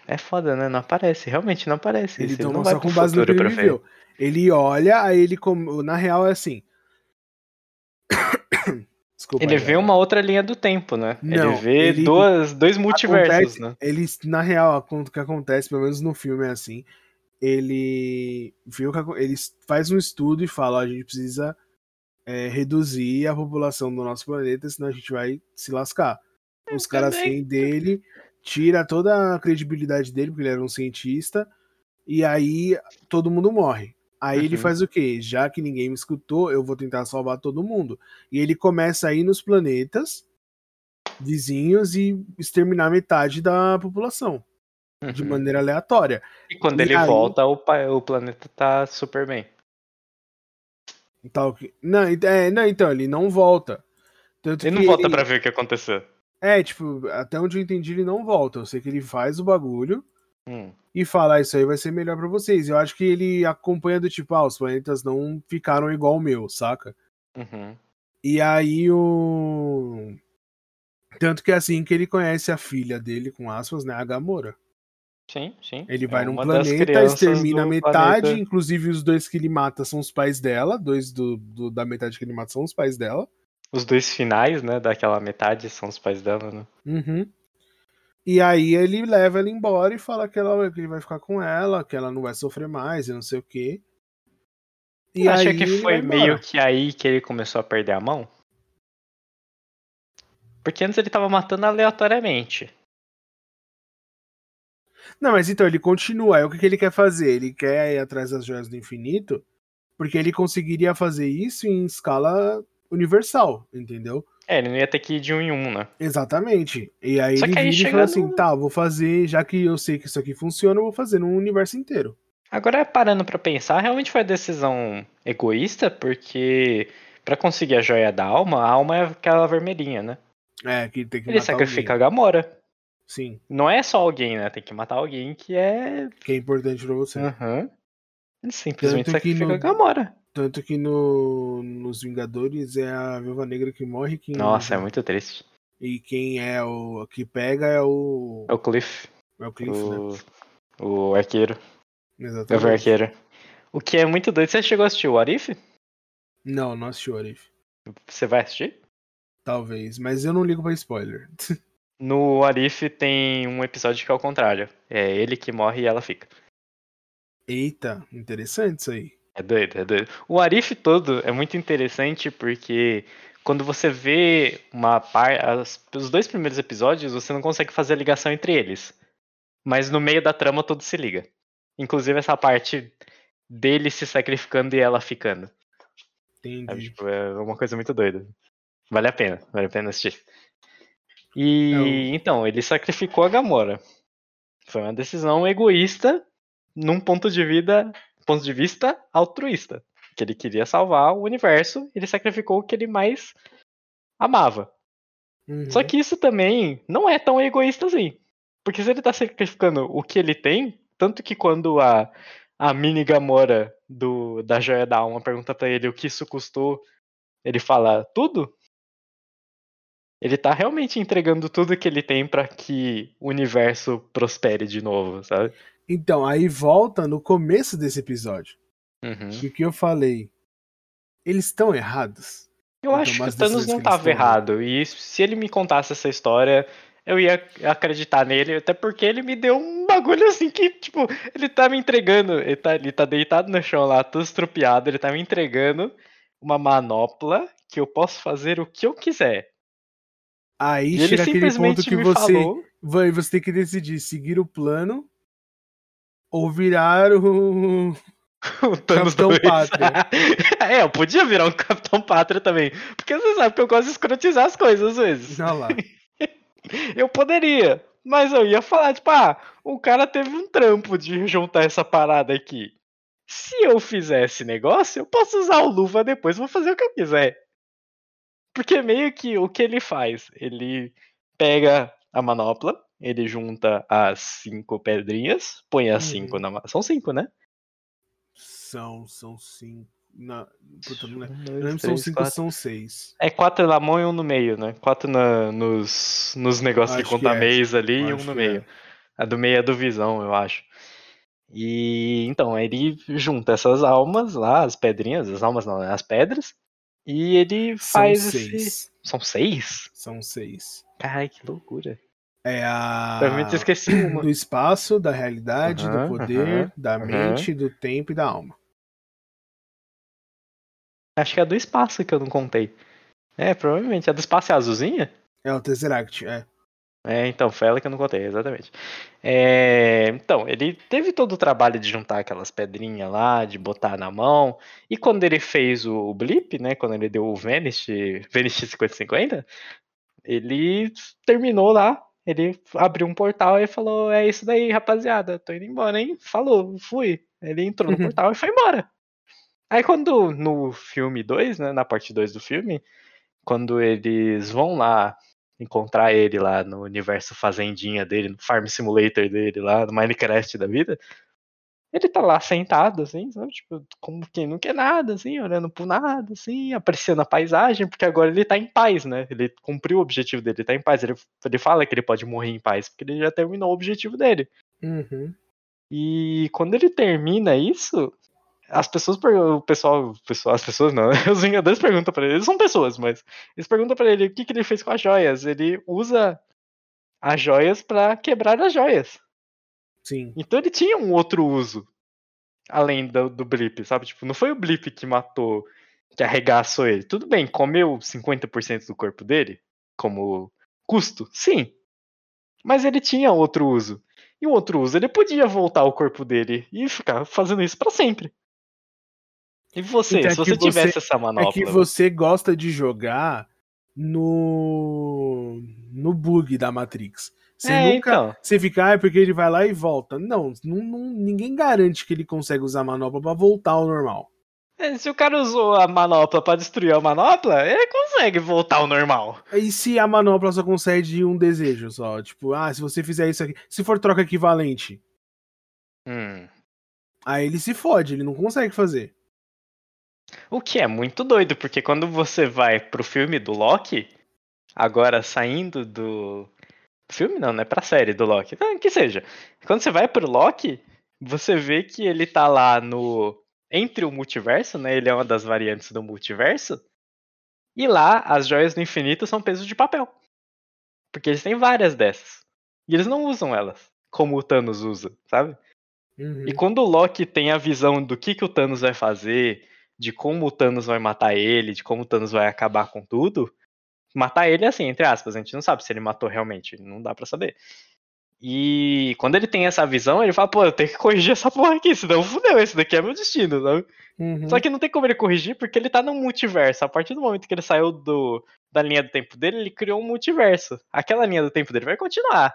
É foda, né? Não aparece, realmente não aparece. Ele isso, toma só com base no que ele viveu. Ele olha, aí ele. Na real é assim. Desculpa. Ele aí, vê uma outra linha do tempo, né? Não, ele vê ele- duas, dois multiversos, Acontece- né? Ele, na real, o que acontece, pelo menos no filme é assim. Ele viu que ele faz um estudo e fala: ó, a gente precisa é, reduzir a população do nosso planeta, senão a gente vai se lascar. Os caras assim dele, tira toda a credibilidade dele, porque ele era um cientista, e aí todo mundo morre. Aí ele Uhum. faz o quê? Já que ninguém me escutou, eu vou tentar salvar todo mundo. E ele começa a ir nos planetas vizinhos e exterminar metade da população, de Uhum. maneira aleatória. E quando E ele aí- volta, o, o planeta tá super bem. Tal que... não, é, não, então, ele não volta. Tanto Ele não volta pra ver o que aconteceu. É, tipo, até onde eu entendi, ele não volta. Eu sei que ele faz o bagulho Hum. e fala, ah, isso aí vai ser melhor pra vocês. Eu acho que ele acompanha do tipo, ah, os planetas não ficaram igual o meu, saca? Uhum. E aí o. Tanto que é assim que ele conhece a filha dele, com aspas, né? A Gamora. Sim, sim. Ele É vai num uma das planeta, extermina metade, planeta. inclusive os dois que ele mata são os pais dela, dois do, do- da metade que ele mata são os pais dela. Os dois finais, né? Daquela metade são os pais dela, né? Uhum. E aí ele leva ela embora e fala que, ela, que ele vai ficar com ela, que ela não vai sofrer mais e não sei o quê. E Acha aí que foi meio que aí que ele começou a perder a mão? Porque antes ele tava matando aleatoriamente. Não, mas então ele continua. Aí o que, que ele quer fazer? Ele quer ir atrás das joias do infinito, porque ele conseguiria fazer isso em escala universal, entendeu? É, ele não ia ter que ir de um em um, né? Exatamente. E aí Só ele aí vira e fala assim: no- tá, vou fazer, já que eu sei que isso aqui funciona, eu vou fazer no universo inteiro. Agora, parando pra pensar, realmente foi a decisão egoísta, porque pra conseguir a joia da alma, a alma é aquela vermelhinha, né? É, que tem que Ele sacrifica alguém. a Gamora. Sim, Não é só alguém, né? Tem que matar alguém que é. que é importante pra você. Aham. Ele simplesmente Tanto sacrifica no- a Gamora. Tanto que no, nos Vingadores é a Viúva Negra que morre quem, Nossa, é muito triste. e quem é o que pega é o É o Cliff, é o Cliff, né? o, o arqueiro, o Exatamente. arqueiro. O que é muito doido. Você chegou a assistir o Arif? Não, não assisti o Arif. Você vai assistir? Talvez, mas eu não ligo pra spoiler. No Arif tem um episódio que é o contrário. É ele que morre e ela fica. Eita, interessante isso aí. É doido, é doido. O Arif todo é muito interessante porque quando você vê uma par... as- os dois primeiros episódios, você não consegue fazer a ligação entre eles. Mas no meio da trama tudo se liga. Inclusive essa parte dele se sacrificando e ela ficando. Sabe? Entendi. Tipo, é uma coisa muito doida. Vale a pena, vale a pena assistir. E É o- então, ele sacrificou a Gamora. Foi uma decisão egoísta num ponto de vida, ponto de vista altruísta, que ele queria salvar o universo, ele sacrificou o que ele mais amava. Uhum. Só que isso também não é tão egoísta assim. Porque se ele tá sacrificando o que ele tem, tanto que quando a, a mini Gamora do, da Joia da Alma pergunta pra ele o que isso custou, ele fala tudo. Ele tá realmente entregando tudo que ele tem pra que o universo prospere de novo, sabe? Então, aí volta no começo desse episódio. Uhum. E o que eu falei? Eles estão errados. Eu Então, acho que o Thanos não que eles tava tomam. errado. E se ele me contasse essa história, eu ia acreditar nele, até porque ele me deu um bagulho assim que, tipo, ele tá me entregando. Ele tá, ele tá deitado no chão lá, todo estrupiado, ele tá me entregando uma manopla que eu posso fazer o que eu quiser. Aí E chega aquele ponto que você falou. vai, você tem que decidir seguir o plano ou virar o O Thanos Capitão. Pátria. é, eu podia virar um Capitão Pátria também. Porque você sabe que eu gosto de escrotizar as coisas às vezes. Olha lá. Eu poderia, mas eu ia falar, tipo, ah, o cara teve um trampo de juntar essa parada aqui. Se eu fizer esse negócio, eu posso usar o luva depois, vou fazer o que eu quiser. Porque meio que o que ele faz? Ele pega a manopla, ele junta as cinco pedrinhas, põe as Uhum. cinco na. ma- São cinco, né? São, são cinco. Na, puta, não Um, lembro. dois, se são três, cinco quatro. são seis. É quatro na mão e um no meio, né? Quatro na- nos, nos negócios de Acho que contar é. mês ali e Eu um acho no que meio. é. A do meio é do Visão, eu acho. E então, ele junta essas almas lá, as pedrinhas, as almas não, né? as pedras, e ele São faz esse. seis. São seis? São seis. Caralho, que loucura. É a. Provavelmente esqueci uma. Do espaço, da realidade, Aham, do poder, aham, da aham. mente, do tempo e da alma. Acho que é a do espaço que eu não contei. É, provavelmente. A do espaço é a azulzinha? É o Tesseract, é. É, então, foi ela que eu não contei, exatamente. É, então, ele teve todo o trabalho de juntar aquelas pedrinhas lá, de botar na mão, e quando ele fez o, o blip, né, quando ele deu o Vanish, Vanish 5050, ele terminou lá, ele abriu um portal e falou, é isso daí, rapaziada, tô indo embora, hein? Falou, fui. Ele entrou no Uhum. portal e foi embora. Aí quando, no filme 2, né, na parte 2 do filme, quando eles vão lá encontrar ele lá no universo fazendinha dele, no Farm Simulator dele lá, no Minecraft da vida, ele tá lá sentado, assim, sabe? Tipo, como quem não quer nada, assim, olhando pro nada, assim, apreciando a paisagem, porque agora ele tá em paz, né? Ele cumpriu o objetivo dele, ele tá em paz. Ele, ele fala que ele pode morrer em paz, porque ele já terminou o objetivo dele. Uhum. E quando ele termina isso, as pessoas, o pessoal, as pessoas não, os Vingadores perguntam para ele, eles são pessoas, mas eles perguntam para ele o que, que ele fez com as joias. Ele usa as joias para quebrar as joias. Sim. Então ele tinha um outro uso além do, do blip, sabe? Tipo, não foi o blip que matou, que arregaçou ele. Tudo bem, comeu 50% do corpo dele como custo, sim. Mas ele tinha outro uso. E o outro uso, ele podia voltar ao corpo dele e ficar fazendo isso para sempre. E você, então, é se você tivesse essa manopla. É que você gosta de jogar no no bug da Matrix. Você é, nunca. Então. Você fica, ah, é porque ele vai lá e volta. Não, não, não, ninguém garante que ele consegue usar a manopla para voltar ao normal. É, se o cara usou a manopla para destruir a manopla, ele consegue voltar ao normal. E se a manopla só concede um desejo só? Tipo, ah, se você fizer isso aqui. Se for troca equivalente. Hum. Aí ele se fode, ele não consegue fazer. O que é muito doido, porque quando você vai pro filme do Loki, agora saindo do. Filme não, né? Pra série do Loki. Que seja. Quando você vai pro Loki, você vê que ele tá lá no. Entre o multiverso, né? Ele é uma das variantes do multiverso. E lá, as joias do infinito são pesos de papel. Porque eles têm várias dessas. E eles não usam elas, como o Thanos usa, sabe? Uhum. E quando o Loki tem a visão do que, que o Thanos vai fazer, de como o Thanos vai matar ele, de como o Thanos vai acabar com tudo. Matar ele, assim, entre aspas, a gente não sabe se ele matou realmente, não dá para saber. E quando ele tem essa visão, ele fala, pô, eu tenho que corrigir essa porra aqui, senão fudeu, esse daqui é meu destino, sabe? Uhum. Só que não tem como ele corrigir porque ele tá no multiverso. A partir do momento que ele saiu do, da linha do tempo dele, ele criou um multiverso. Aquela linha do tempo dele vai continuar.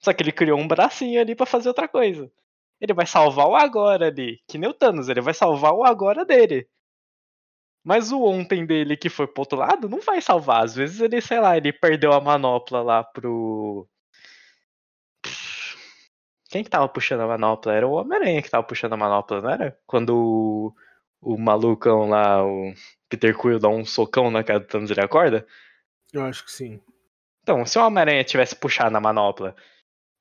Só que ele criou um bracinho ali para fazer outra coisa. Ele vai salvar o agora ali. Que nem o Thanos, ele vai salvar o agora dele. Mas o ontem dele que foi pro outro lado não vai salvar. Às vezes ele, sei lá, ele perdeu a manopla lá pro. Quem que tava puxando a manopla? Era o Homem-Aranha que tava puxando a manopla, não era? Quando o, o malucão lá, o Peter Quill, dá um socão na cara do Thanos ele acorda? Eu acho que sim. Então, se o Homem-Aranha tivesse puxado a manopla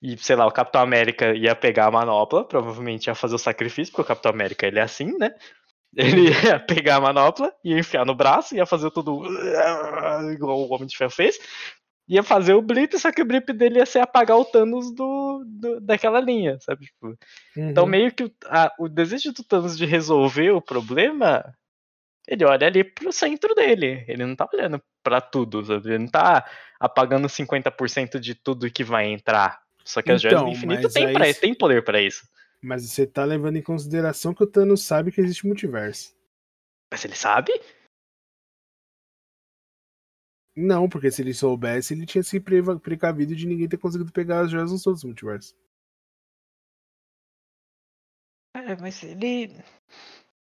e, sei lá, o Capitão América ia pegar a manopla, provavelmente ia fazer o sacrifício, porque o Capitão América ele é assim, né? Ele ia pegar a manopla, ia enfiar no braço, ia fazer tudo igual o Homem de Ferro fez, ia fazer o blip, só que o blip dele ia ser apagar o Thanos do, do daquela linha, sabe? Tipo, então, uhum. Então meio que o, a, o desejo do Thanos de resolver o problema, ele olha ali pro centro dele, ele não tá olhando para tudo, sabe? Ele não tá apagando 50% de tudo que vai entrar. Só que as então, joias do infinito tem, aí... pra, tem poder para isso. Mas você tá levando em consideração que o Thanos sabe que existe multiverso. Mas ele sabe? Não, porque se ele soubesse, ele tinha se precavido de ninguém ter conseguido pegar as joias nos outros multiversos. É, mas ele.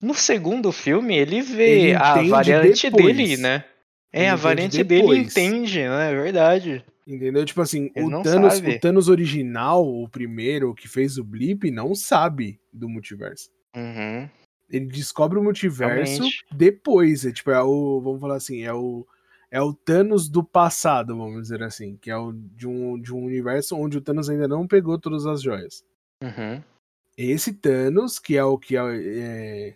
No segundo filme, ele vê ele a variante depois. dele, né? É, ele a variante dele entende, né? É verdade. Entendeu? Tipo assim, o Thanos, o Thanos original, o primeiro que fez o Blip, não sabe do multiverso. Uhum. Ele descobre o multiverso Realmente. depois. É tipo, é o. Vamos falar assim, é o. É o Thanos do passado, vamos dizer assim. Que é o de um, de um universo onde o Thanos ainda não pegou todas as joias. Uhum. Esse Thanos, que é o que é, é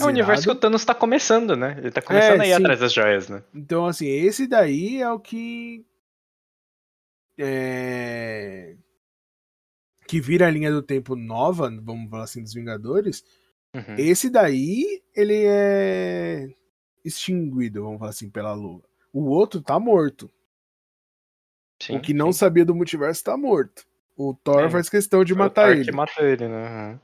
é o universo que o Thanos tá começando, né? Ele tá começando é, a ir sim. atrás das joias, né? Então, assim, esse daí é o que. É... Que vira a linha do tempo nova, vamos falar assim, dos Vingadores. Uhum. Esse daí, ele é extinguido, vamos falar assim, pela lua. O outro tá morto. Sim, o que não sabia do multiverso tá morto. O Thor é. faz questão de Foi matar ele. que matou ele, né? Uhum.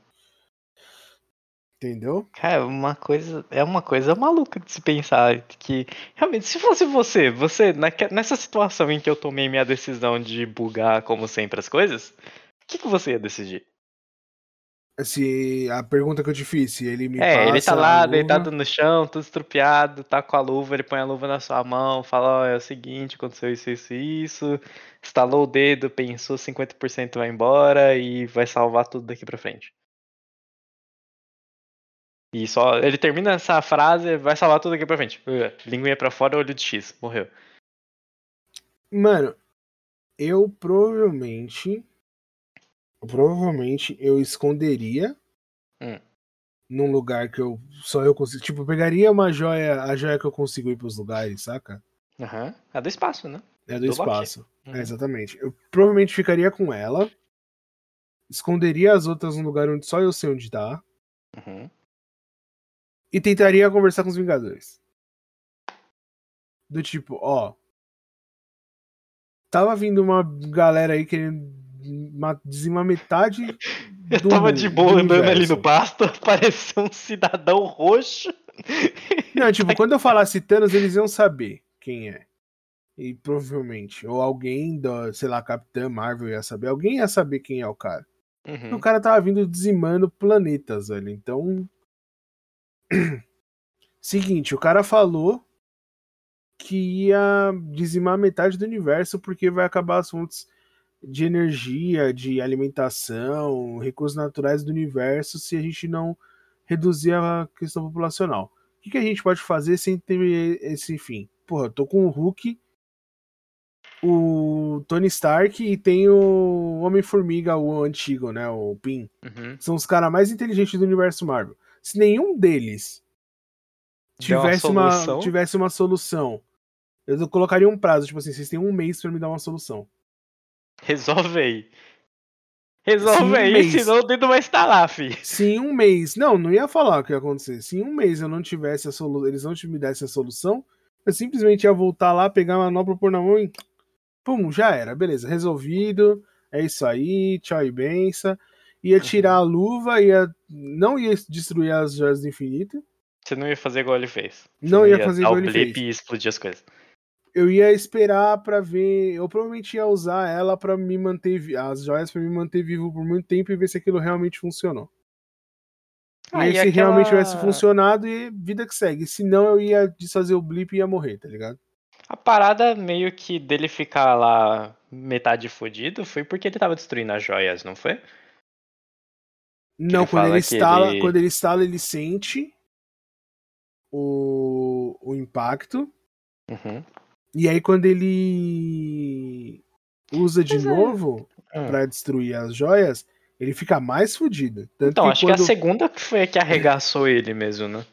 Entendeu? Cara, uma coisa. É uma coisa maluca de se pensar. Que. Realmente, se fosse você, você, nessa situação em que eu tomei minha decisão de bugar, como sempre, as coisas, o que, que você ia decidir? Se a pergunta que eu te fiz, se ele me É, ele tá lá, deitado no chão, tudo estrupiado, tá com a luva, ele põe a luva na sua mão, fala, ó, oh, é o seguinte, aconteceu isso, isso isso, estalou o dedo, pensou 50% vai embora e vai salvar tudo daqui pra frente. E só. Ele termina essa frase, vai salvar tudo aqui pra frente. Linguinha pra fora, olho de X. Morreu. Mano, eu provavelmente. Provavelmente eu esconderia hum. num lugar que eu só eu consigo. Tipo, eu pegaria uma joia, a joia que eu consigo ir pros lugares, saca? Aham. Uhum. É do espaço, né? É do, do espaço. Uhum. É, exatamente. Eu provavelmente ficaria com ela. Esconderia as outras num lugar onde só eu sei onde tá. Uhum. E tentaria conversar com os Vingadores. Do tipo, ó. Tava vindo uma galera aí querendo dizimar metade. Eu tava de boa andando ali no pasto, apareceu um cidadão roxo. Não, tipo, quando eu falasse Thanos, eles iam saber quem é. E provavelmente. Ou alguém da, sei lá, Capitã Marvel ia saber. Alguém ia saber quem é o cara. Uhum. O cara tava vindo dizimando planetas, velho. Então. Seguinte, o cara falou que ia dizimar metade do universo porque vai acabar as fontes de energia, de alimentação, recursos naturais do universo se a gente não reduzir a questão populacional. O que, que a gente pode fazer sem ter esse fim? Porra, eu tô com o Hulk, o Tony Stark e tem o Homem-Formiga, o antigo, né? O Pin. Uhum. São os caras mais inteligentes do universo Marvel. Se nenhum deles tivesse uma, uma, tivesse uma solução eu colocaria um prazo, tipo assim, vocês têm um mês para me dar uma solução. Resolve aí. Resolve aí, um senão o dedo vai estar lá, fi. Se em um mês. Não, não ia falar o que ia acontecer. Se em um mês eu não tivesse a solução, eles não me dessem a solução, eu simplesmente ia voltar lá, pegar a manopla, pôr na mão e. Pum, já era. Beleza, resolvido. É isso aí, tchau e benção. Ia uhum. tirar a luva, ia. Não ia destruir as joias do infinito. Você não ia fazer igual ele fez. Você não, ia, ia fazer igual ele fez. e explodir as coisas eu ia esperar para ver. Eu provavelmente ia usar ela para me manter. As joias para me manter vivo por muito tempo e ver se aquilo realmente funcionou. Ah, e, e se aquela... realmente tivesse funcionado, e vida que segue. Se não, eu ia desfazer o blip e ia morrer, tá ligado? A parada meio que dele ficar lá metade fodido foi porque ele tava destruindo as joias, não foi? Não, ele quando ele, instala, ele... quando ele instala, ele sente o, o impacto. Uhum. E aí quando ele usa de Mas é. novo é. para destruir as joias, ele fica mais fodido. então, que acho quando... que a segunda foi a que arregaçou ele mesmo, né?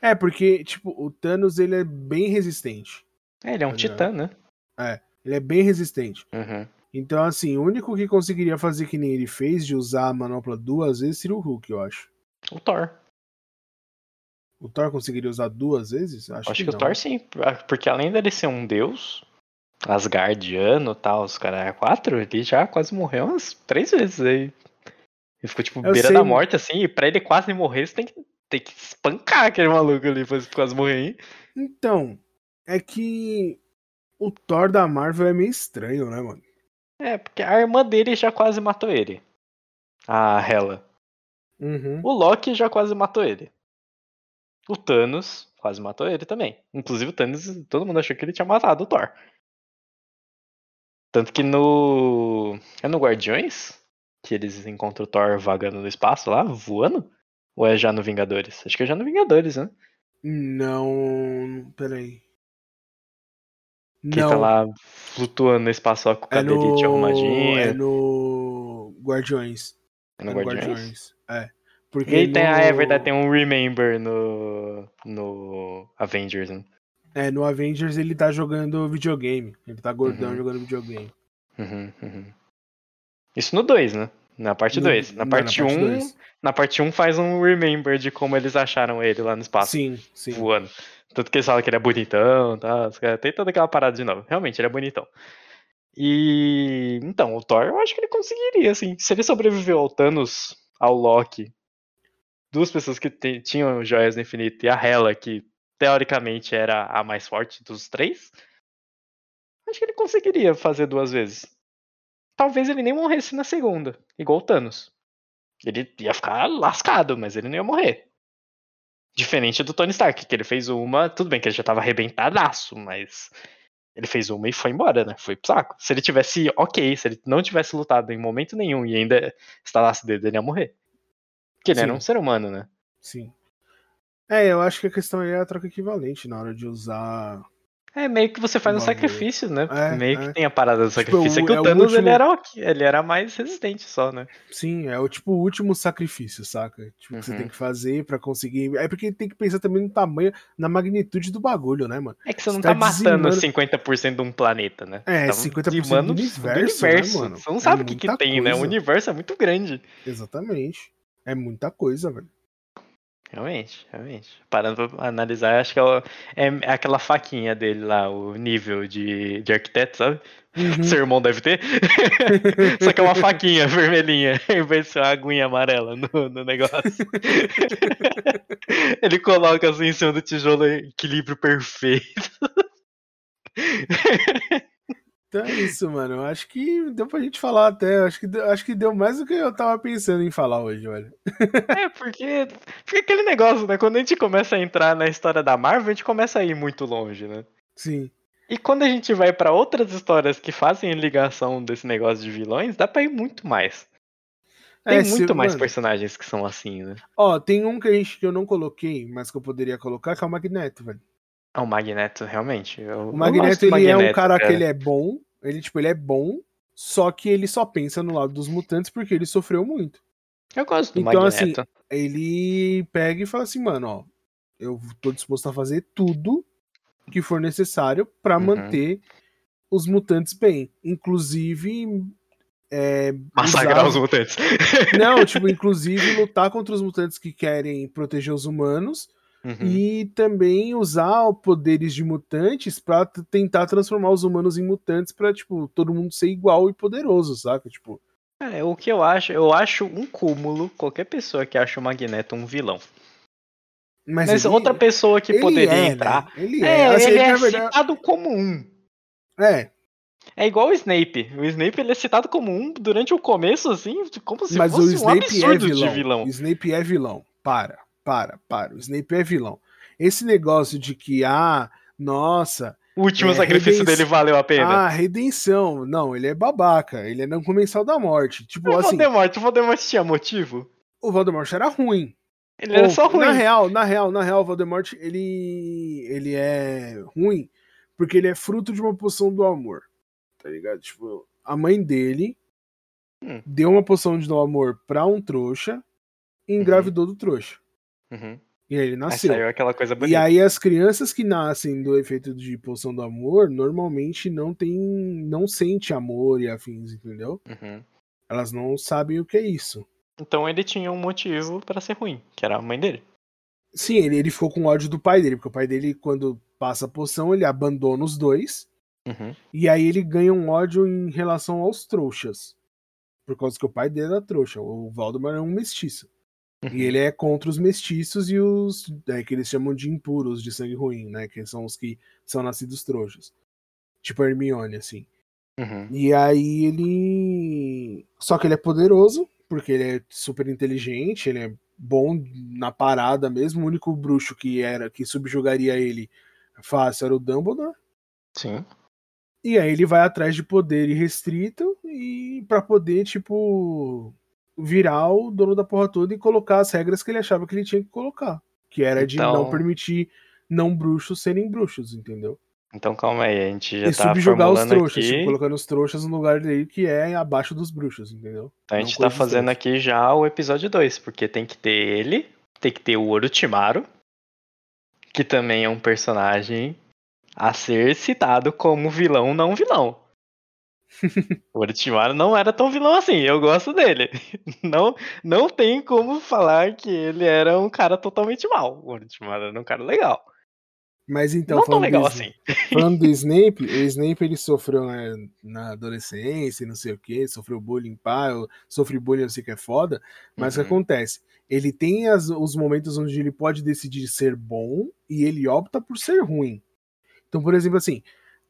É, porque, tipo, o Thanos ele é bem resistente. É, ele é um tá titã, né? É, ele é bem resistente. Uhum. Então, assim, o único que conseguiria fazer que nem ele fez, de usar a manopla duas vezes, seria o Hulk, eu acho. O Thor. O Thor conseguiria usar duas vezes? Acho, Acho que, que o Thor sim, porque além dele ser um deus, Asgardiano e tal, os caras quatro, ele já quase morreu umas três vezes aí. Ele ficou tipo eu beira sei. da morte assim, e pra ele quase morrer, você tem que, tem que espancar aquele maluco ali pra quase morrer, hein? Então, é que o Thor da Marvel é meio estranho, né, mano? É, porque a irmã dele já quase matou ele. A Hela. Uhum. O Loki já quase matou ele. O Thanos quase matou ele também. Inclusive o Thanos, todo mundo achou que ele tinha matado o Thor. Tanto que no. É no Guardiões? Que eles encontram o Thor vagando no espaço lá, voando? Ou é já no Vingadores? Acho que é já no Vingadores, né? Não. Peraí. Que tá Não. tá lá flutuando no espaço com o cadelite é no... arrumadinho. É no. Guardiões. É no, é no Guardiões? Guardiões? É. Porque e tem, no... ah, é verdade, tem um Remember no, no Avengers, né? É, no Avengers ele tá jogando videogame. Ele tá gordão uhum. jogando videogame. Uhum, uhum. Isso no 2, né? Na parte 2. Na parte 1, um, na parte 1 um faz um remember de como eles acharam ele lá no espaço. Sim, sim. Voando. Tanto que eles falam que ele é bonitão, tá? Tem toda aquela parada de novo. Realmente, ele é bonitão. E então, o Thor, eu acho que ele conseguiria, assim. Se ele sobreviveu ao Thanos, ao Loki duas pessoas que tinham joias do infinito e a Hela, que teoricamente era a mais forte dos três, acho que ele conseguiria fazer duas vezes. Talvez ele nem morresse na segunda, igual o Thanos. Ele ia ficar lascado, mas ele não ia morrer. Diferente do Tony Stark, que ele fez uma. Tudo bem que ele já tava arrebentadaço, mas. Ele fez uma e foi embora, né? Foi pro saco. Se ele tivesse ok, se ele não tivesse lutado em momento nenhum e ainda estalasse dedo, ele ia morrer. Porque ele Sim. era um ser humano, né? Sim. É, eu acho que a questão aí é a troca equivalente na hora de usar. É meio que você faz um sacrifício, né? É, meio é. que tem a parada do Tipo, sacrifício. é o- que é o o Thanos ele último- era ok, ele era mais resistente só, né? Sim, é o tipo o último sacrifício, saca? Tipo, que você Uhum. tem que fazer pra conseguir. É porque tem que pensar também no tamanho, na magnitude do bagulho, né, mano? É que você não Você tá, tá matando dizimando- 50% de um planeta, né? É, Tá 50% dizimando do universo, né, mano? Você não É sabe o que, que tem, né? O coisa. universo é muito grande. Exatamente. É muita coisa, velho. Realmente, realmente. Parando pra analisar, acho que é, o- é aquela faquinha dele lá, o nível de, de arquiteto, sabe? Uhum. Seu irmão deve ter. Só que é uma faquinha vermelhinha, em vez de ser uma aguinha amarela no, no negócio. Ele coloca assim em cima do tijolo equilíbrio perfeito. Então é isso, mano. Eu acho que deu pra gente falar até. eu Acho que, deu- acho que deu mais do que eu tava pensando em falar hoje, olha. É, porque, porque aquele negócio, né? Quando a gente começa a entrar na história da Marvel, a gente começa a ir muito longe, né? Sim. E quando a gente vai pra outras histórias que fazem ligação desse negócio de vilões, dá pra ir muito mais. Tem É, se- muito mais mano, personagens que são assim, né? Ó, tem um que, a gente, que eu não coloquei, mas que eu poderia colocar, que é o Magneto, velho. Ah, o Magneto, realmente. Eu, O Magneto, ele é um Magneto, cara, que ele é bom. Ele, tipo, ele é bom. Só que ele só pensa no lado dos mutantes porque ele sofreu muito. Eu gosto do Então, assim, Magneto. Ele pega e fala assim, mano, ó. Eu tô disposto a fazer tudo que for necessário pra Uhum. manter os mutantes bem. Inclusive. É, Massacrar usar- os mutantes. Não, tipo, inclusive lutar contra os mutantes que querem proteger os humanos Uhum. e também usar poderes de mutantes pra t- tentar transformar os humanos em mutantes pra, tipo, todo mundo ser igual e poderoso, saca? Tipo, É, o que eu acho, eu acho um cúmulo qualquer pessoa que acha o Magneto um vilão. mas, Mas ele- outra pessoa que ele poderia é, né? entrar. Ele É, é, assim, ele é na verdade- citado como um. é, É igual o Snape. O Snape ele é citado como um durante o começo, assim, como se mas o fosse um Snape é absurdo vilão. de vilão. O Snape é vilão. Para, para, para. O Snape é vilão. Esse negócio de que, ah, nossa, O último É, sacrifício redenção- dele valeu a pena. ah, redenção. Não, ele é babaca. Ele é não comensal da morte. Tipo o assim, Voldemort, o Voldemort tinha motivo? o Voldemort era ruim. Ele era Ou, só ruim. Na real, na real, na real, o Voldemort, ele, ele é ruim porque ele é fruto de uma poção do amor. Tá ligado? Tipo, a mãe dele Hum. deu uma poção do amor pra um trouxa e engravidou do trouxa. Uhum. E aí ele Aí nasceu. saiu aquela coisa E bonita. aí as crianças que nascem do efeito de poção do amor, normalmente não tem, não sente amor e afins, entendeu? Uhum. Elas não sabem o que é isso. Então ele tinha um motivo pra ser ruim, que era a mãe dele. Sim, ele, ele ficou com ódio do pai dele, porque o pai dele, quando passa a poção, ele abandona os dois. Uhum. E aí ele ganha um ódio em relação aos trouxas. Por causa que o pai dele era trouxa. O Valdemar é um mestiço. E ele é contra os mestiços e os. É, que eles chamam de impuros, de sangue ruim, né? Que são os que são nascidos trouxas. Tipo a Hermione, assim. Uhum. E aí ele. Só que ele é poderoso, porque ele é super inteligente, ele é bom na parada mesmo. O único bruxo que era que subjugaria ele fácil era o Dumbledore. Sim. E aí ele vai atrás de poder irrestrito e para poder, tipo, virar o dono da porra toda e colocar as regras que ele achava que ele tinha que colocar. Que era de Então- não permitir não bruxos serem bruxos, entendeu? Então calma aí, a gente já e tá subjugar os trouxas, aqui. tipo, colocando os trouxas no lugar dele que é abaixo dos bruxos, entendeu? Então a Não gente tá fazendo trouxas. aqui já o episódio 2, porque tem que ter ele, tem que ter o Orochimaru, que também é um personagem a ser citado como vilão não vilão. o Orochimaru não era tão vilão assim, eu gosto dele. Não, não tem como falar que ele era um cara totalmente mal. O Orochimaru era um cara legal. Mas então, não tão legal do, assim. falando do Snape, o Snape ele sofreu né, na adolescência, não sei o que, sofreu bullying pá, eu sofri bullying, eu sei que é foda, mas o Uhum. que acontece? Ele tem as- os momentos onde ele pode decidir ser bom e ele opta por ser ruim. Então, por exemplo, assim,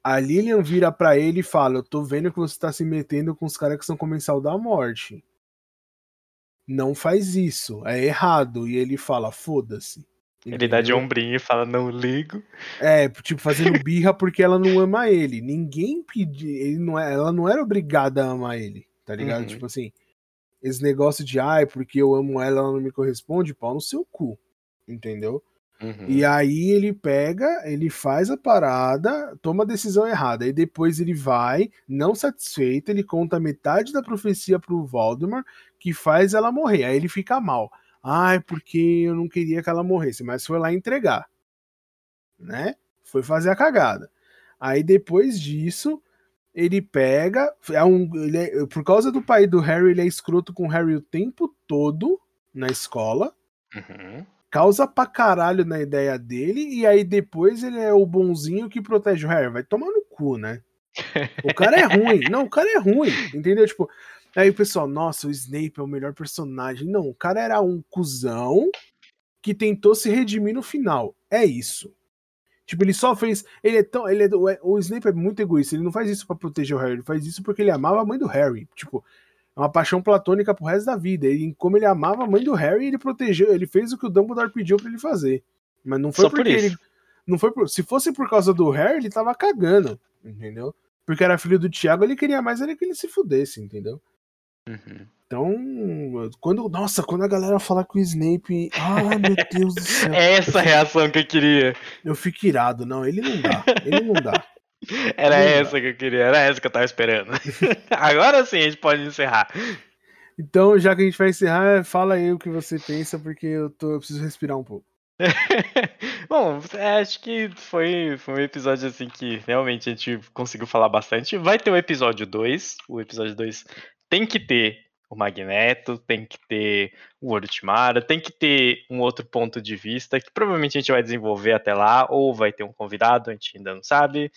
a Lilian vira pra ele e fala: Eu tô vendo que você tá se metendo com os caras que são comensal da morte. Não faz isso, é errado. E ele fala: Foda-se. Ele dá de ombrinho e fala, não ligo. É, tipo, fazendo birra porque ela não ama ele. Ninguém pediu. Não é, ela não era obrigada a amar ele, tá ligado? Uhum. Tipo assim, esse negócio de ai, porque eu amo ela, ela não me corresponde, pau no seu cu. Entendeu? Uhum. E aí ele pega, ele faz a parada, toma a decisão errada. E depois ele vai, não satisfeito, ele conta metade da profecia pro Voldemort, que faz ela morrer. Aí ele fica mal. Ai, porque eu não queria que ela morresse, mas foi lá entregar. Né? Foi fazer a cagada. Aí depois disso, ele pega. É um, é, por causa do pai do Harry, ele é escroto com o Harry o tempo todo na escola. Uhum. Causa pra caralho na ideia dele, e aí depois ele é o bonzinho que protege o Harry. Vai tomar no cu, né? O cara é ruim. Não, o cara é ruim, entendeu? Tipo, aí o pessoal, nossa, o Snape é o melhor personagem. Não, o cara era um cuzão que tentou se redimir no final. É isso. Tipo, ele só fez. Ele é tão. Ele é, o Snape é muito egoísta. Ele não faz isso para proteger o Harry. Ele faz isso porque ele amava a mãe do Harry. Tipo, é uma paixão platônica pro resto da vida. E como ele amava a mãe do Harry, ele protegeu. Ele fez o que o Dumbledore pediu para ele fazer. Mas não foi Só porque por isso. ele. Não foi por, se fosse por causa do Harry, ele tava cagando. Entendeu? Porque era filho do Thiago, ele queria mais era que ele se fudesse, entendeu? Uhum. Então, quando. Nossa, quando a galera fala que o Snape. Ai, meu Deus do céu. É essa a reação que eu queria. Eu fico irado. Não, ele não dá. Ele não dá. Era essa que eu queria, era essa que eu tava esperando. Agora sim a gente pode encerrar. Então, já que a gente vai encerrar, fala aí o que você pensa, porque eu, tô, eu preciso respirar um pouco. Bom, é, acho que foi, foi um episódio assim que realmente a gente conseguiu falar bastante. Vai ter o episódio 2. O episódio 2 tem que ter o Magneto, tem que ter o Orochimaru, tem que ter um outro ponto de vista que provavelmente a gente vai desenvolver até lá, ou vai ter um convidado, a gente ainda não sabe.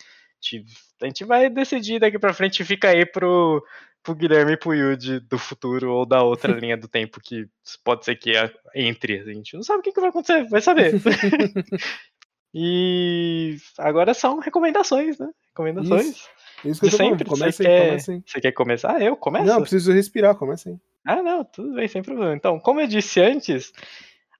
A gente, a gente vai decidir daqui pra frente, fica aí pro, pro Guilherme e pro Yuji do futuro ou da outra linha do tempo que pode ser que entre. A gente não sabe o que, que vai acontecer, vai saber. e agora são recomendações, né? Recomendações. Isso que De eu tô falando. sempre. Começa Você quer, você quer começar? Ah, eu começo? Não, eu preciso respirar, começa aí. Ah, não, tudo bem, sem problema. Então, como eu disse antes,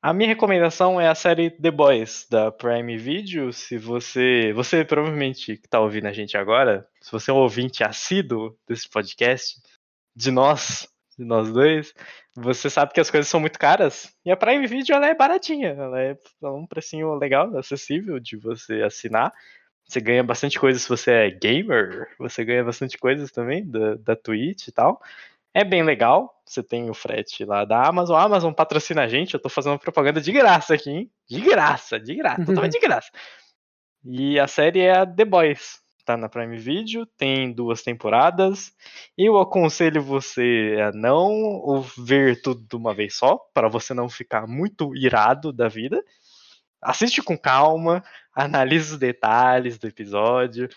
a minha recomendação é a série The Boys, da Prime Video. Se você. Você provavelmente que tá ouvindo a gente agora, se você é um ouvinte assíduo desse podcast, de nós, de nós dois, você sabe que as coisas são muito caras. E a Prime Video ela é baratinha, ela é um precinho legal, acessível de você assinar. Você ganha bastante coisa se você é gamer, você ganha bastante coisas também da, da Twitch e tal. É bem legal. Você tem o frete lá da Amazon. A Amazon patrocina a gente. Eu tô fazendo propaganda de graça aqui, hein? De graça, de graça, totalmente de graça. E a série é a The Boys. Tá na Prime Video, tem duas temporadas. Eu aconselho você a não ver tudo de uma vez só, para você não ficar muito irado da vida. Assiste com calma, analisa os detalhes do episódio,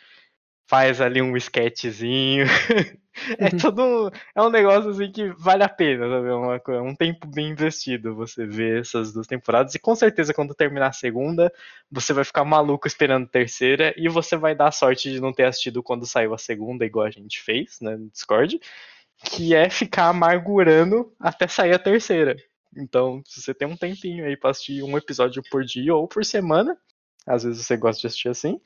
faz ali um sketchzinho. é todo um, é um negócio assim que vale a pena, sabe? É uma É um tempo bem investido você ver essas duas temporadas. E com certeza, quando terminar a segunda, você vai ficar maluco esperando a terceira. E você vai dar sorte de não ter assistido quando saiu a segunda, igual a gente fez, né? No Discord. Que é ficar amargurando até sair a terceira. Então, se você tem um tempinho aí pra assistir um episódio por dia ou por semana, às vezes você gosta de assistir assim.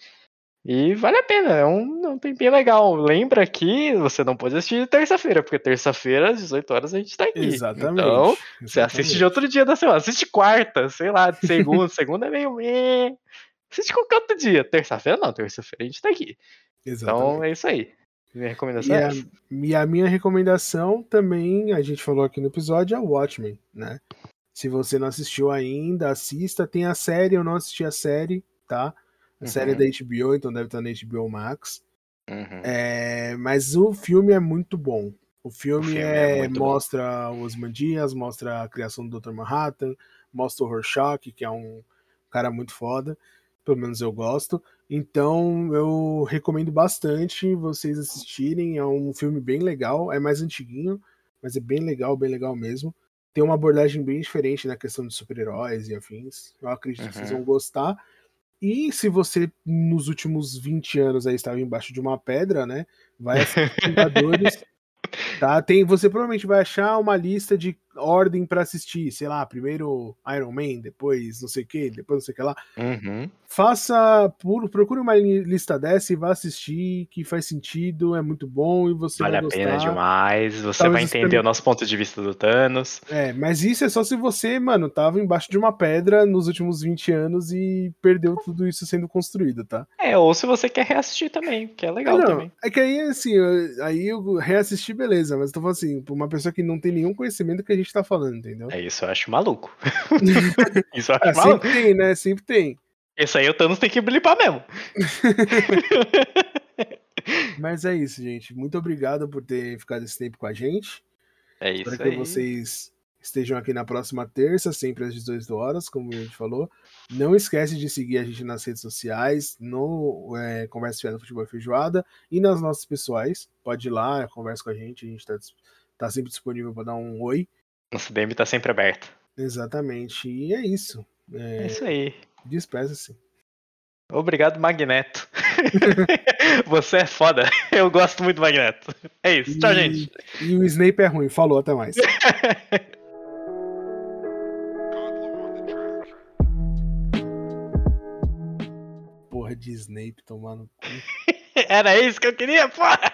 E vale a pena, é um, é um tempinho legal. Lembra que você não pode assistir terça-feira, porque terça-feira, às 18 horas, a gente tá aqui. Exatamente. Então, você assiste exatamente. de outro dia da semana. Assiste quarta, sei lá, de segunda. segunda é meio. meh. Assiste qualquer outro dia. Terça-feira não, terça-feira a gente tá aqui. Exatamente. Então é isso aí. Minha recomendação E é a, essa. e a minha recomendação também, a gente falou aqui no episódio, é o Watchmen, né? Se você não assistiu ainda, assista. Tem a série, eu não assisti a série, tá? A série é Uhum. da HBO, então deve estar na HBO Max. Uhum. É, mas o filme é muito bom. O filme, filme é é, muito bom. mostra os Mandias, mostra a criação do Dr. Manhattan, mostra o Rorschach, que é um cara muito foda. Pelo menos eu gosto. Então eu recomendo bastante vocês assistirem. É um filme bem legal. É mais antiguinho, mas é bem legal, bem legal mesmo. Tem uma abordagem bem diferente na questão de super-heróis e afins. Eu acredito que vocês Uhum. vão gostar. E se você, nos últimos 20 anos, aí estava embaixo de uma pedra, né? Vai assistir Vingadores. Tá? Tem, você provavelmente vai achar uma lista de ordem para assistir, sei lá, primeiro Iron Man, depois não sei o que, depois não sei o que lá. Uhum. Faça, por, procure uma lista dessa e vá assistir, que faz sentido, é muito bom e você vale vai gostar. Vale a pena demais, você Talvez vai entender também... o nosso ponto de vista do Thanos. É, mas isso é só se você, mano, tava embaixo de uma pedra nos últimos 20 anos e perdeu tudo isso sendo construído, tá? É, ou se você quer reassistir também, que é legal não, também. É que aí, assim, aí eu reassisti, beleza, mas eu tô falando assim, pra uma pessoa que não tem nenhum conhecimento que a gente tá falando, entendeu? É isso, eu acho maluco. isso eu acho ah, maluco. Sempre tem, né? Sempre tem. Esse aí o Thanos tem que blipar mesmo. Mas é isso, gente. Muito obrigado por ter ficado esse tempo com a gente. É isso Espero aí. que vocês estejam aqui na próxima terça, sempre às 18 horas, como a gente falou. Não esquece de seguir a gente nas redes sociais, no é, Conversa Fiada Futebol e Feijoada e nas nossas pessoais. Pode ir lá, conversa com a gente, a gente tá, tá sempre disponível para dar um oi. Nosso DM tá sempre aberto. Exatamente. E é isso. É, é isso aí. Despeça-se. Obrigado, Magneto. Você é foda. Eu gosto muito do Magneto. É isso. Tchau, e, gente. E o Snape é ruim. Falou, até mais. Porra de Snape tomando. Era isso que eu queria, porra!